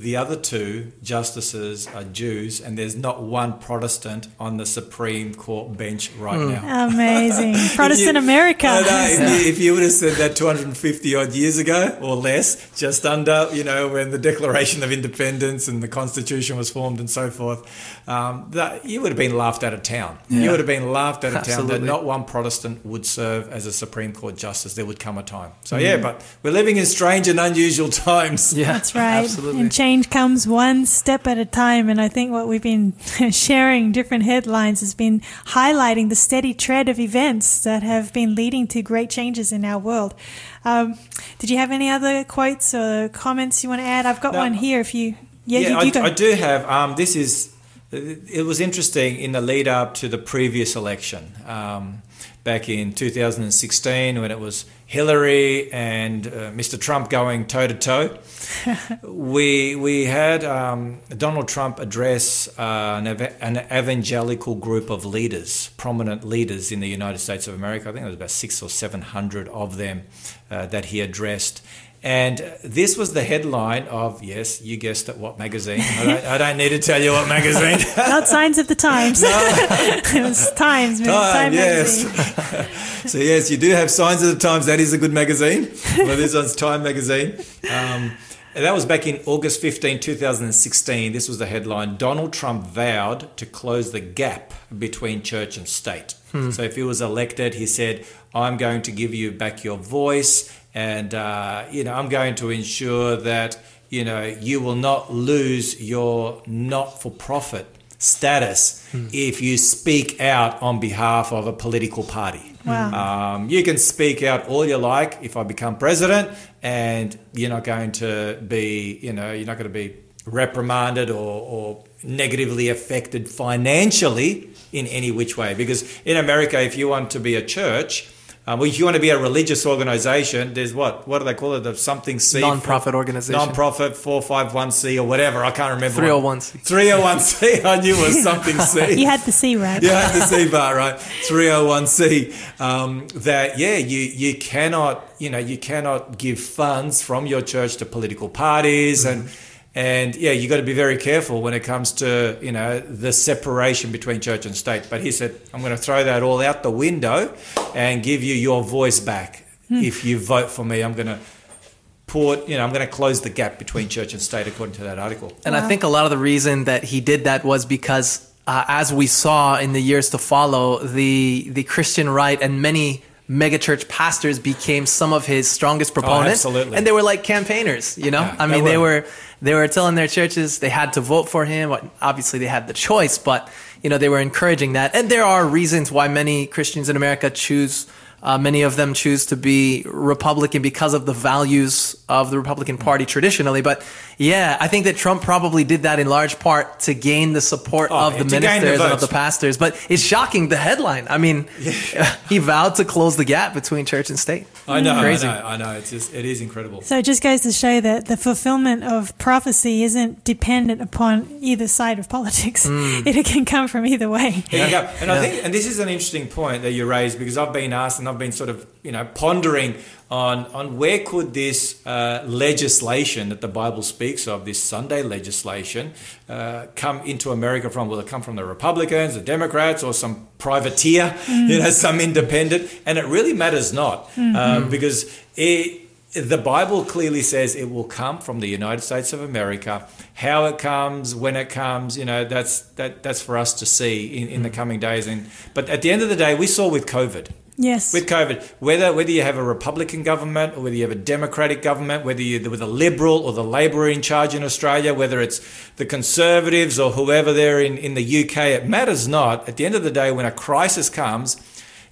the other two justices are Jews, and there's not one Protestant on the Supreme Court bench right Hmm. now. Amazing. Protestant you- America. I know, if, you, if you would have said that 250 odd years ago or less, just under, you know, when the Declaration of Independence and the Constitution was formed and so forth, um, that, you would have been laughed out of town. You would have been laughed out of town that not one Protestant would serve as a Supreme Court justice. There would come a time. So, Hmm. yeah, but we're living in strange and unusual times. Yeah, That's right. Absolutely. And change comes one step at a time. And I think what we've been sharing different headlines has been highlighting the steady tread of events that have been leading to great changes in our world. Um, did you have any other quotes or comments you want to add? I've got No. one here. If you, yeah, Yeah, you, I, you go. I do have. Um, this is. It was interesting in the lead up to the previous election, um, back in 2016, when it was Hillary and uh, Mr. Trump going toe to toe. We we had um, Donald Trump address uh, an, ev- an evangelical group of leaders, prominent leaders in the United States of America. I think there was about six or seven hundred of them uh, that he addressed. And this was the headline of, yes, you guessed it, what magazine? I don't, I don't need to tell you what magazine. Not signs of the times. it was Times. Time, Time yes. magazine. so, yes, you do have Signs of the Times. That is a good magazine. Well, this one's Time magazine. Um, and that was back in August 15, 2016. This was the headline Donald Trump vowed to close the gap between church and state. So, if he was elected, he said, I'm going to give you back your voice and, uh, you know, I'm going to ensure that, you know, you will not lose your not for profit status if you speak out on behalf of a political party. Wow. Um, you can speak out all you like if I become president, and you're not going to be, you know, you're not going to be reprimanded or, or negatively affected financially in any which way. Because in America, if you want to be a church, um, well, if you want to be a religious organization, there's what? What do they call it? The something C? Non-profit organization. Non-profit 451C or whatever. I can't remember. 301C. 301C. I knew it was something C. You had the C right. You had the C bar, right? 301C. Um, that, yeah, you, you cannot, you know, you cannot give funds from your church to political parties and and yeah, you got to be very careful when it comes to you know the separation between church and state. But he said, I'm going to throw that all out the window and give you your voice back. If you vote for me, I'm going to put you know I'm going to close the gap between church and state, according to that article. And I think a lot of the reason that he did that was because, uh, as we saw in the years to follow, the the Christian right and many megachurch pastors became some of his strongest proponents. absolutely. And they were like campaigners, you know. Yeah, I mean, they were. were they were telling their churches they had to vote for him. Obviously, they had the choice, but you know they were encouraging that. And there are reasons why many Christians in America choose. Uh, many of them choose to be Republican because of the values of the Republican Party traditionally. But yeah, I think that Trump probably did that in large part to gain the support Oh, of the to gain the ministers and of the pastors. But it's shocking the headline. I mean, he vowed to close the gap between church and state. I know, Crazy. I know, I know. It's just, it is incredible. So it just goes to show that the fulfillment of prophecy isn't dependent upon either side of politics. Mm. It can come from either way. There you go. And I think, and this is an interesting point that you raised because I've been asked and I've been sort of, you know, pondering on on where could this uh, legislation that the Bible speaks of, this Sunday legislation, uh, come into America from? Will it come from the Republicans, the Democrats, or some privateer, you know, some independent? And it really matters not um, because it. The Bible clearly says it will come from the United States of America. How it comes, when it comes, you know, that's that that's for us to see in, in the coming days. And but at the end of the day, we saw with COVID, Yes. with COVID, whether whether you have a Republican government or whether you have a Democratic government, whether you're with a Liberal or the Labor in charge in Australia, whether it's the Conservatives or whoever they're in, in the UK, it matters not. At the end of the day, when a crisis comes,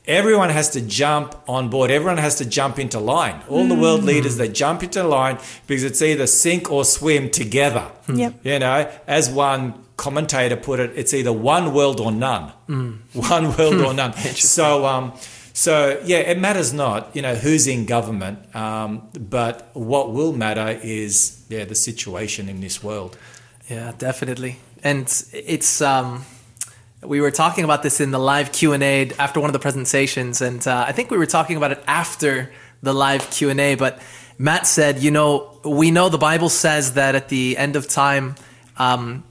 everyone has to jump on board. Everyone has to jump into line. All the world mm. leaders, they jump into line because it's either sink or swim together. Hmm. Yep. You know, as one commentator put it, it's either one world or none. Mm. One world or none. So, um, so yeah, it matters not, you know, who's in government, um, but what will matter is yeah the situation in this world. Yeah, definitely. And it's um, we were talking about this in the live Q and A after one of the presentations, and uh, I think we were talking about it after the live Q and A. But Matt said, you know, we know the Bible says that at the end of time, um,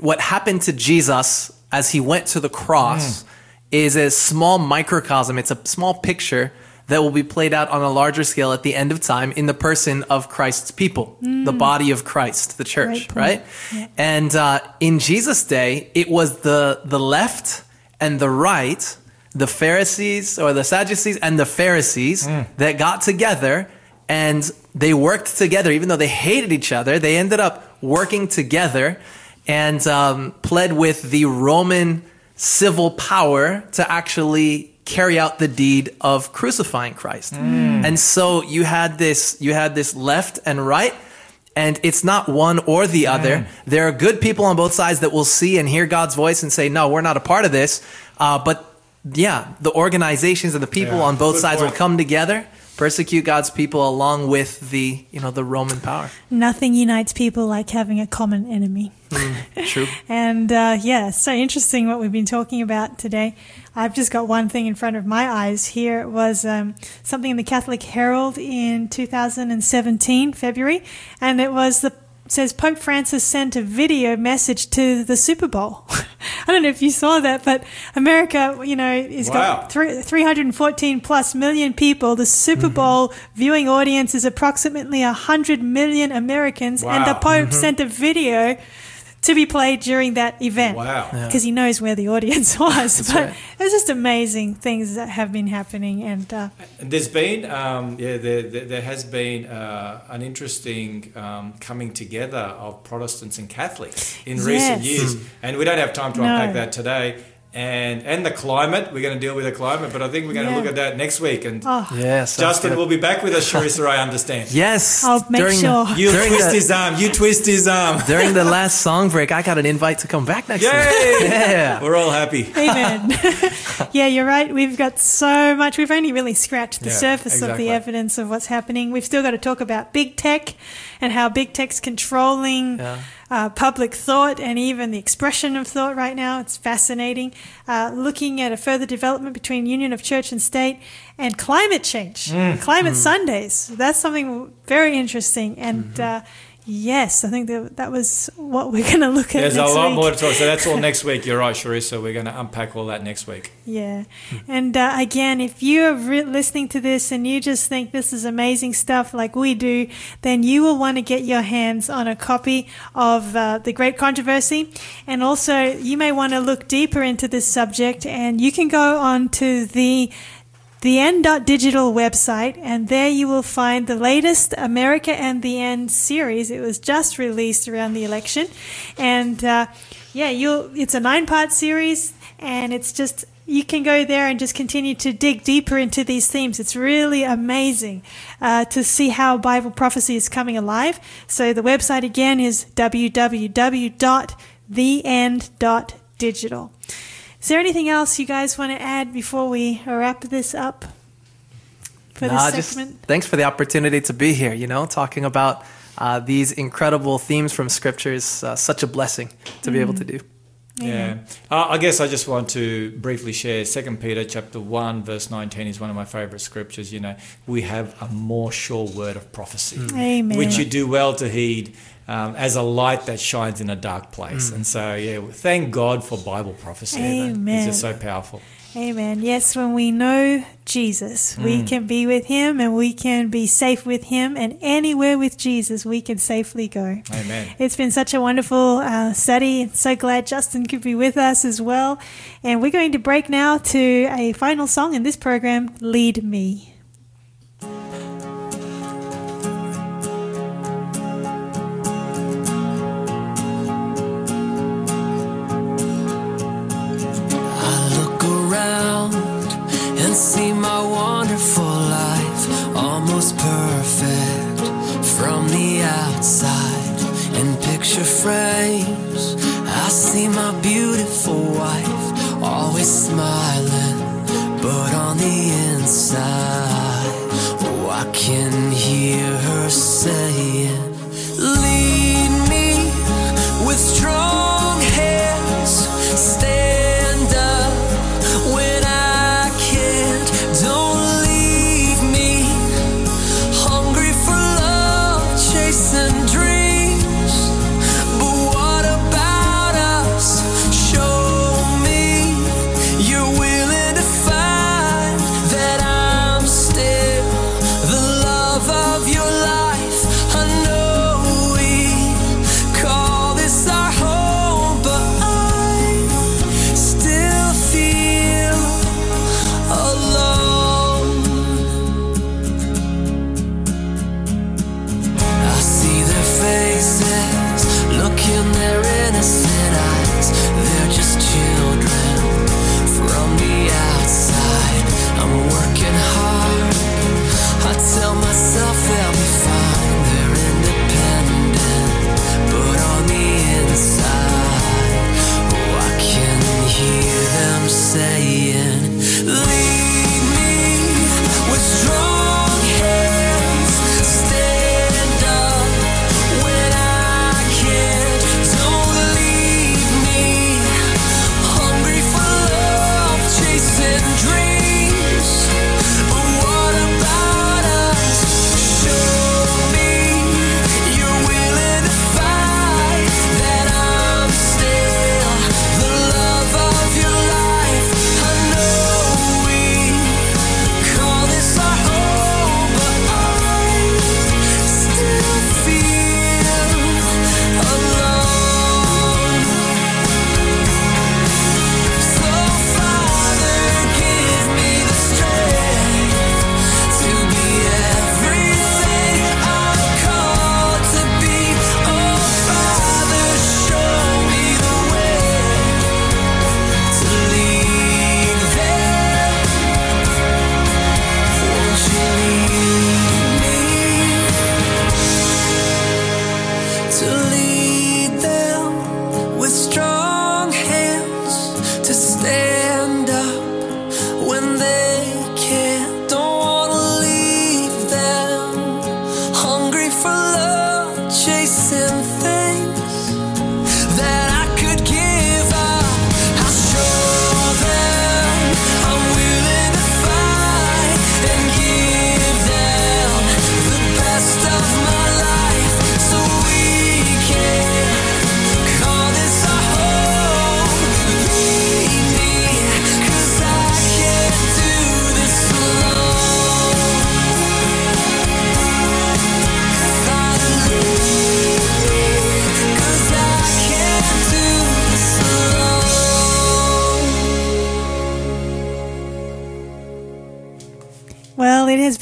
what happened to Jesus as he went to the cross is a small microcosm. It's a small picture that will be played out on a larger scale at the end of time in the person of Christ's people, the body of Christ, the church, Great point. right? And uh, in Jesus' day, it was the the left and the right, the Pharisees or the Sadducees and the Pharisees that got together and they worked together, even though they hated each other. They ended up working together and um, pled with the Roman civil power to actually carry out the deed of crucifying Christ. And so you had this you had this left and right and it's not one or the other. There are good people on both sides that will see and hear God's voice and say, "No, we're not a part of this." Uh, but yeah, the organizations and the people Yeah, on both sides point. will come together, persecute God's people along with the you know the Roman power. Nothing unites people like having a common enemy. True. And uh, yeah, so interesting what we've been talking about today. I've just got one thing in front of my eyes here. It was um, something in the Catholic Herald in 2017, February, and it was the says Pope Francis sent a video message to the Super Bowl. I don't know if you saw that, but America, you know, has Wow. got three, 314 plus million people. The Super Mm-hmm. Bowl viewing audience is approximately 100 million Americans, and the Wow. Pope sent a video to be played during that event. Wow. Yeah. Because he knows where the audience was. but right. it's just amazing things that have been happening. And uh, And There's been, um, yeah, there, there, there has been uh, an interesting um, coming together of Protestants and Catholics in recent years, and we don't have time to No. unpack that today. And and the climate. We're going to deal with the climate, but I think we're going to look at that next week. And oh. Yes. Justin will be back with us, Sharissa. I understand. Yes. I'll make during, sure. You During twist the- his arm. You twist his arm. During the last song break, I got an invite to come back next week. Yeah. We're all happy. Amen. yeah, you're right. We've got so much. We've only really scratched the Yeah, surface of the evidence of what's happening. We've still got to talk about big tech and how big tech's controlling Yeah. Uh, public thought and even the expression of thought right now. It's fascinating. Uh, looking at a further development between union of church and state and climate change, Mm. climate Sundays. That's something very interesting. And Mm-hmm. Yes, I think that, that was what we're going to look at There's a lot week. more to talk. So that's all next week. You're right, Sharissa. We're going to unpack all that next week. Yeah. And uh, again, if you're re- listening to this and you just think this is amazing stuff like we do, then you will want to get your hands on a copy of uh, The Great Controversy. And also, you may want to look deeper into this subject and you can go on to the the End.digital website, and there you will find the latest America and the End series. It was just released around the election, and uh, yeah, you'll. It's a nine-part series, and it's just you can go there and just continue to dig deeper into these themes. It's really amazing uh, to see how Bible prophecy is coming alive. So the website again is www.theend.digital. Is there anything else you guys want to add before we wrap this up for Nah, this just segment? thanks for the opportunity to be here. You know, talking about uh, these incredible themes from Scripture is uh, such a blessing to be able to do. Yeah. Uh, I guess I just want to briefly share Second Peter chapter 1 verse 19 is one of my favorite scriptures, you know. We have a more sure word of prophecy, Amen. which you do well to heed um, as a light that shines in a dark place. And so, yeah, thank God for Bible prophecy. Amen. It's just so powerful. Amen. Yes, when we know Jesus, Mm. we can be with him and we can be safe with him, and anywhere with Jesus, we can safely go. Amen. It's been such a wonderful uh, study. So glad Justin could be with us as well. And we're going to break now to a final song in this program, Lead Me. Frames, I see my beautiful wife always smiling, but on the inside,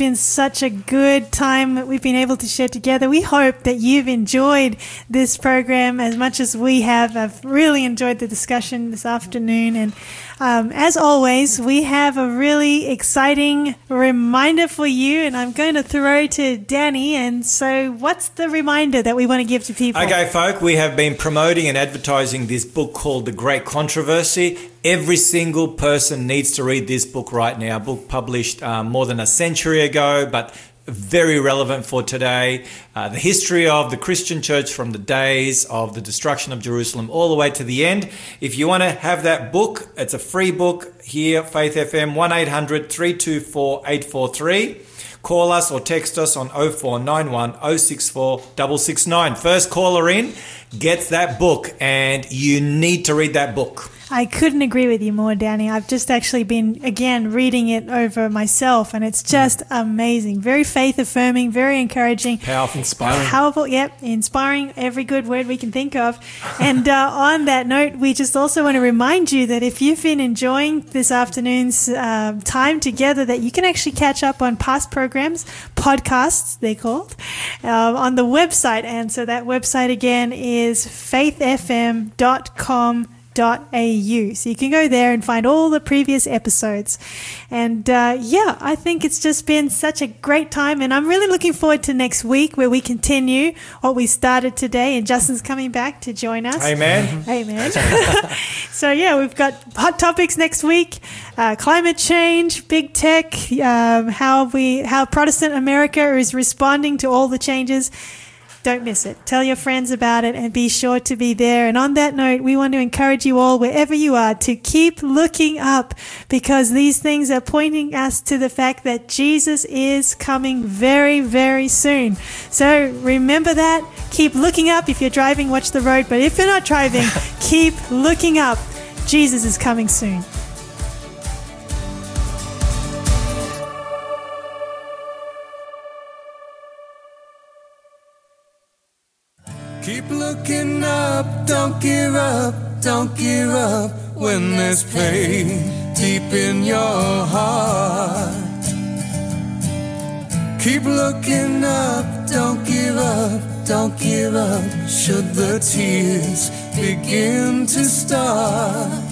been such a good time that we've been able to share together. We hope that you've enjoyed this program as much as we have. I've really enjoyed the discussion this afternoon. And um, as always, we have a really exciting reminder for you. And I'm going to throw to Danny. And so, what's the reminder that we want to give to people? Okay, folk, we have been promoting and advertising this book called The Great Controversy. Every single person needs to read this book right now. A book published um, more than a century ago, but very relevant for today. Uh, the history of the Christian church from the days of the destruction of Jerusalem all the way to the end. If you want to have that book, it's a free book here, Faith FM, 1 800 324 843. Call us or text us on 0491 064 669. First caller in gets that book, and you need to read that book. I couldn't agree with you more, Danny. I've just actually been, again, reading it over myself, and it's just amazing. Very faith affirming, very encouraging. Powerful, inspiring. Powerful, yep, inspiring, every good word we can think of. and uh, on that note, we just also want to remind you that if you've been enjoying this afternoon's uh, time together, that you can actually catch up on past programs, podcasts, they're called, uh, on the website. And so that website again is faithfm.com au. So you can go there and find all the previous episodes. And uh, yeah, I think it's just been such a great time. And I'm really looking forward to next week where we continue what we started today. And Justin's coming back to join us. Amen. Amen. so yeah, we've got hot topics next week: uh, climate change, big tech, um, how we how Protestant America is responding to all the changes. Don't miss it. Tell your friends about it and be sure to be there. And on that note, we want to encourage you all, wherever you are, to keep looking up because these things are pointing us to the fact that Jesus is coming very, very soon. So remember that. Keep looking up. If you're driving, watch the road. But if you're not driving, keep looking up. Jesus is coming soon. Looking up, don't give up, don't give up when there's pain deep in your heart. Keep looking up, don't give up, don't give up should the tears begin to start.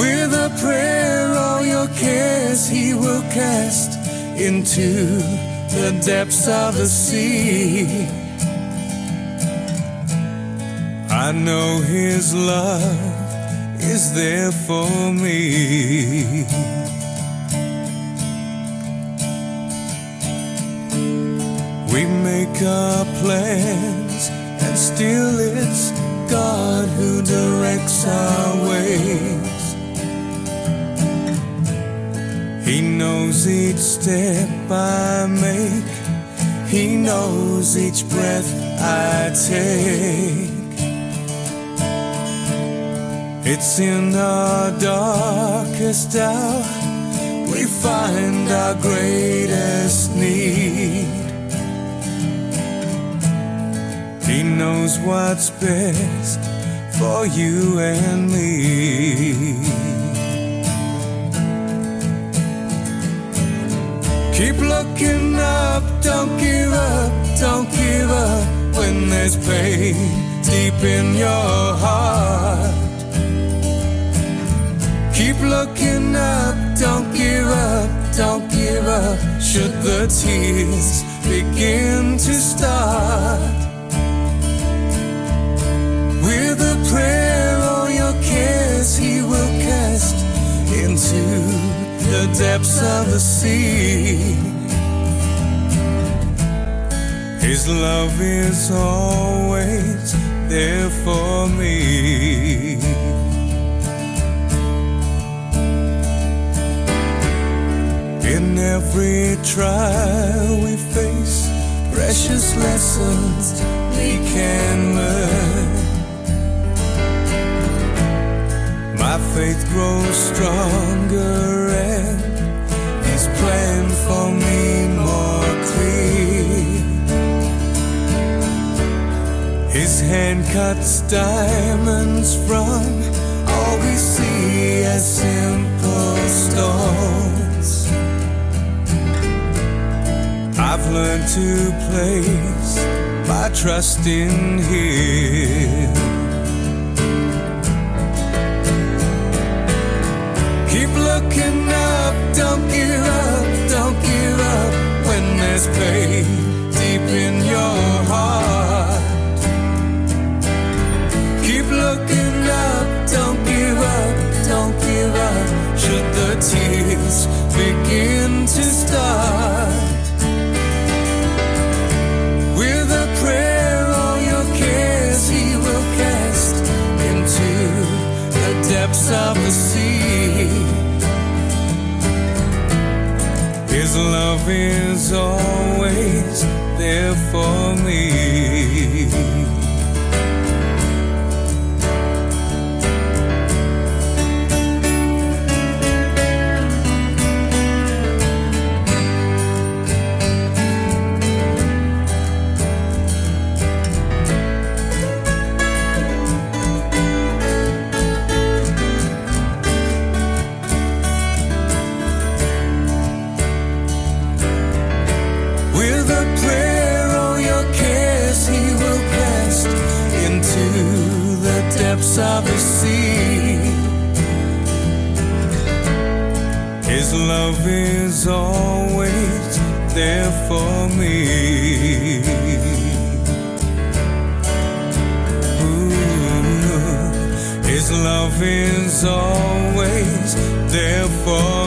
With a prayer, all your cares he will cast into the depths of the sea. I know His love is there for me. We make our plans, and still it's God who directs our ways. He knows each step I make. He knows each breath I take. It's in our darkest hour we find our greatest need. He knows what's best for you and me. Keep looking up, don't give up, don't give up when there's pain deep in your heart. Keep looking up, don't give up, don't give up should the tears begin to start. With a prayer, all your cares he will cast into the depths of the sea. His love is always there for me. Every trial we face, precious lessons we can learn. My faith grows stronger and His plan for me more clear. His hand cuts diamonds from all we see as simple stone. learned to place my trust in Him. Keep looking up, don't give up, don't give up when there's pain deep in your heart. Keep looking up, don't give up, don't give up. Should the tears begin to start? Of the sea. His love is always there for me. Love is always there for me. Ooh, His love is always there for me.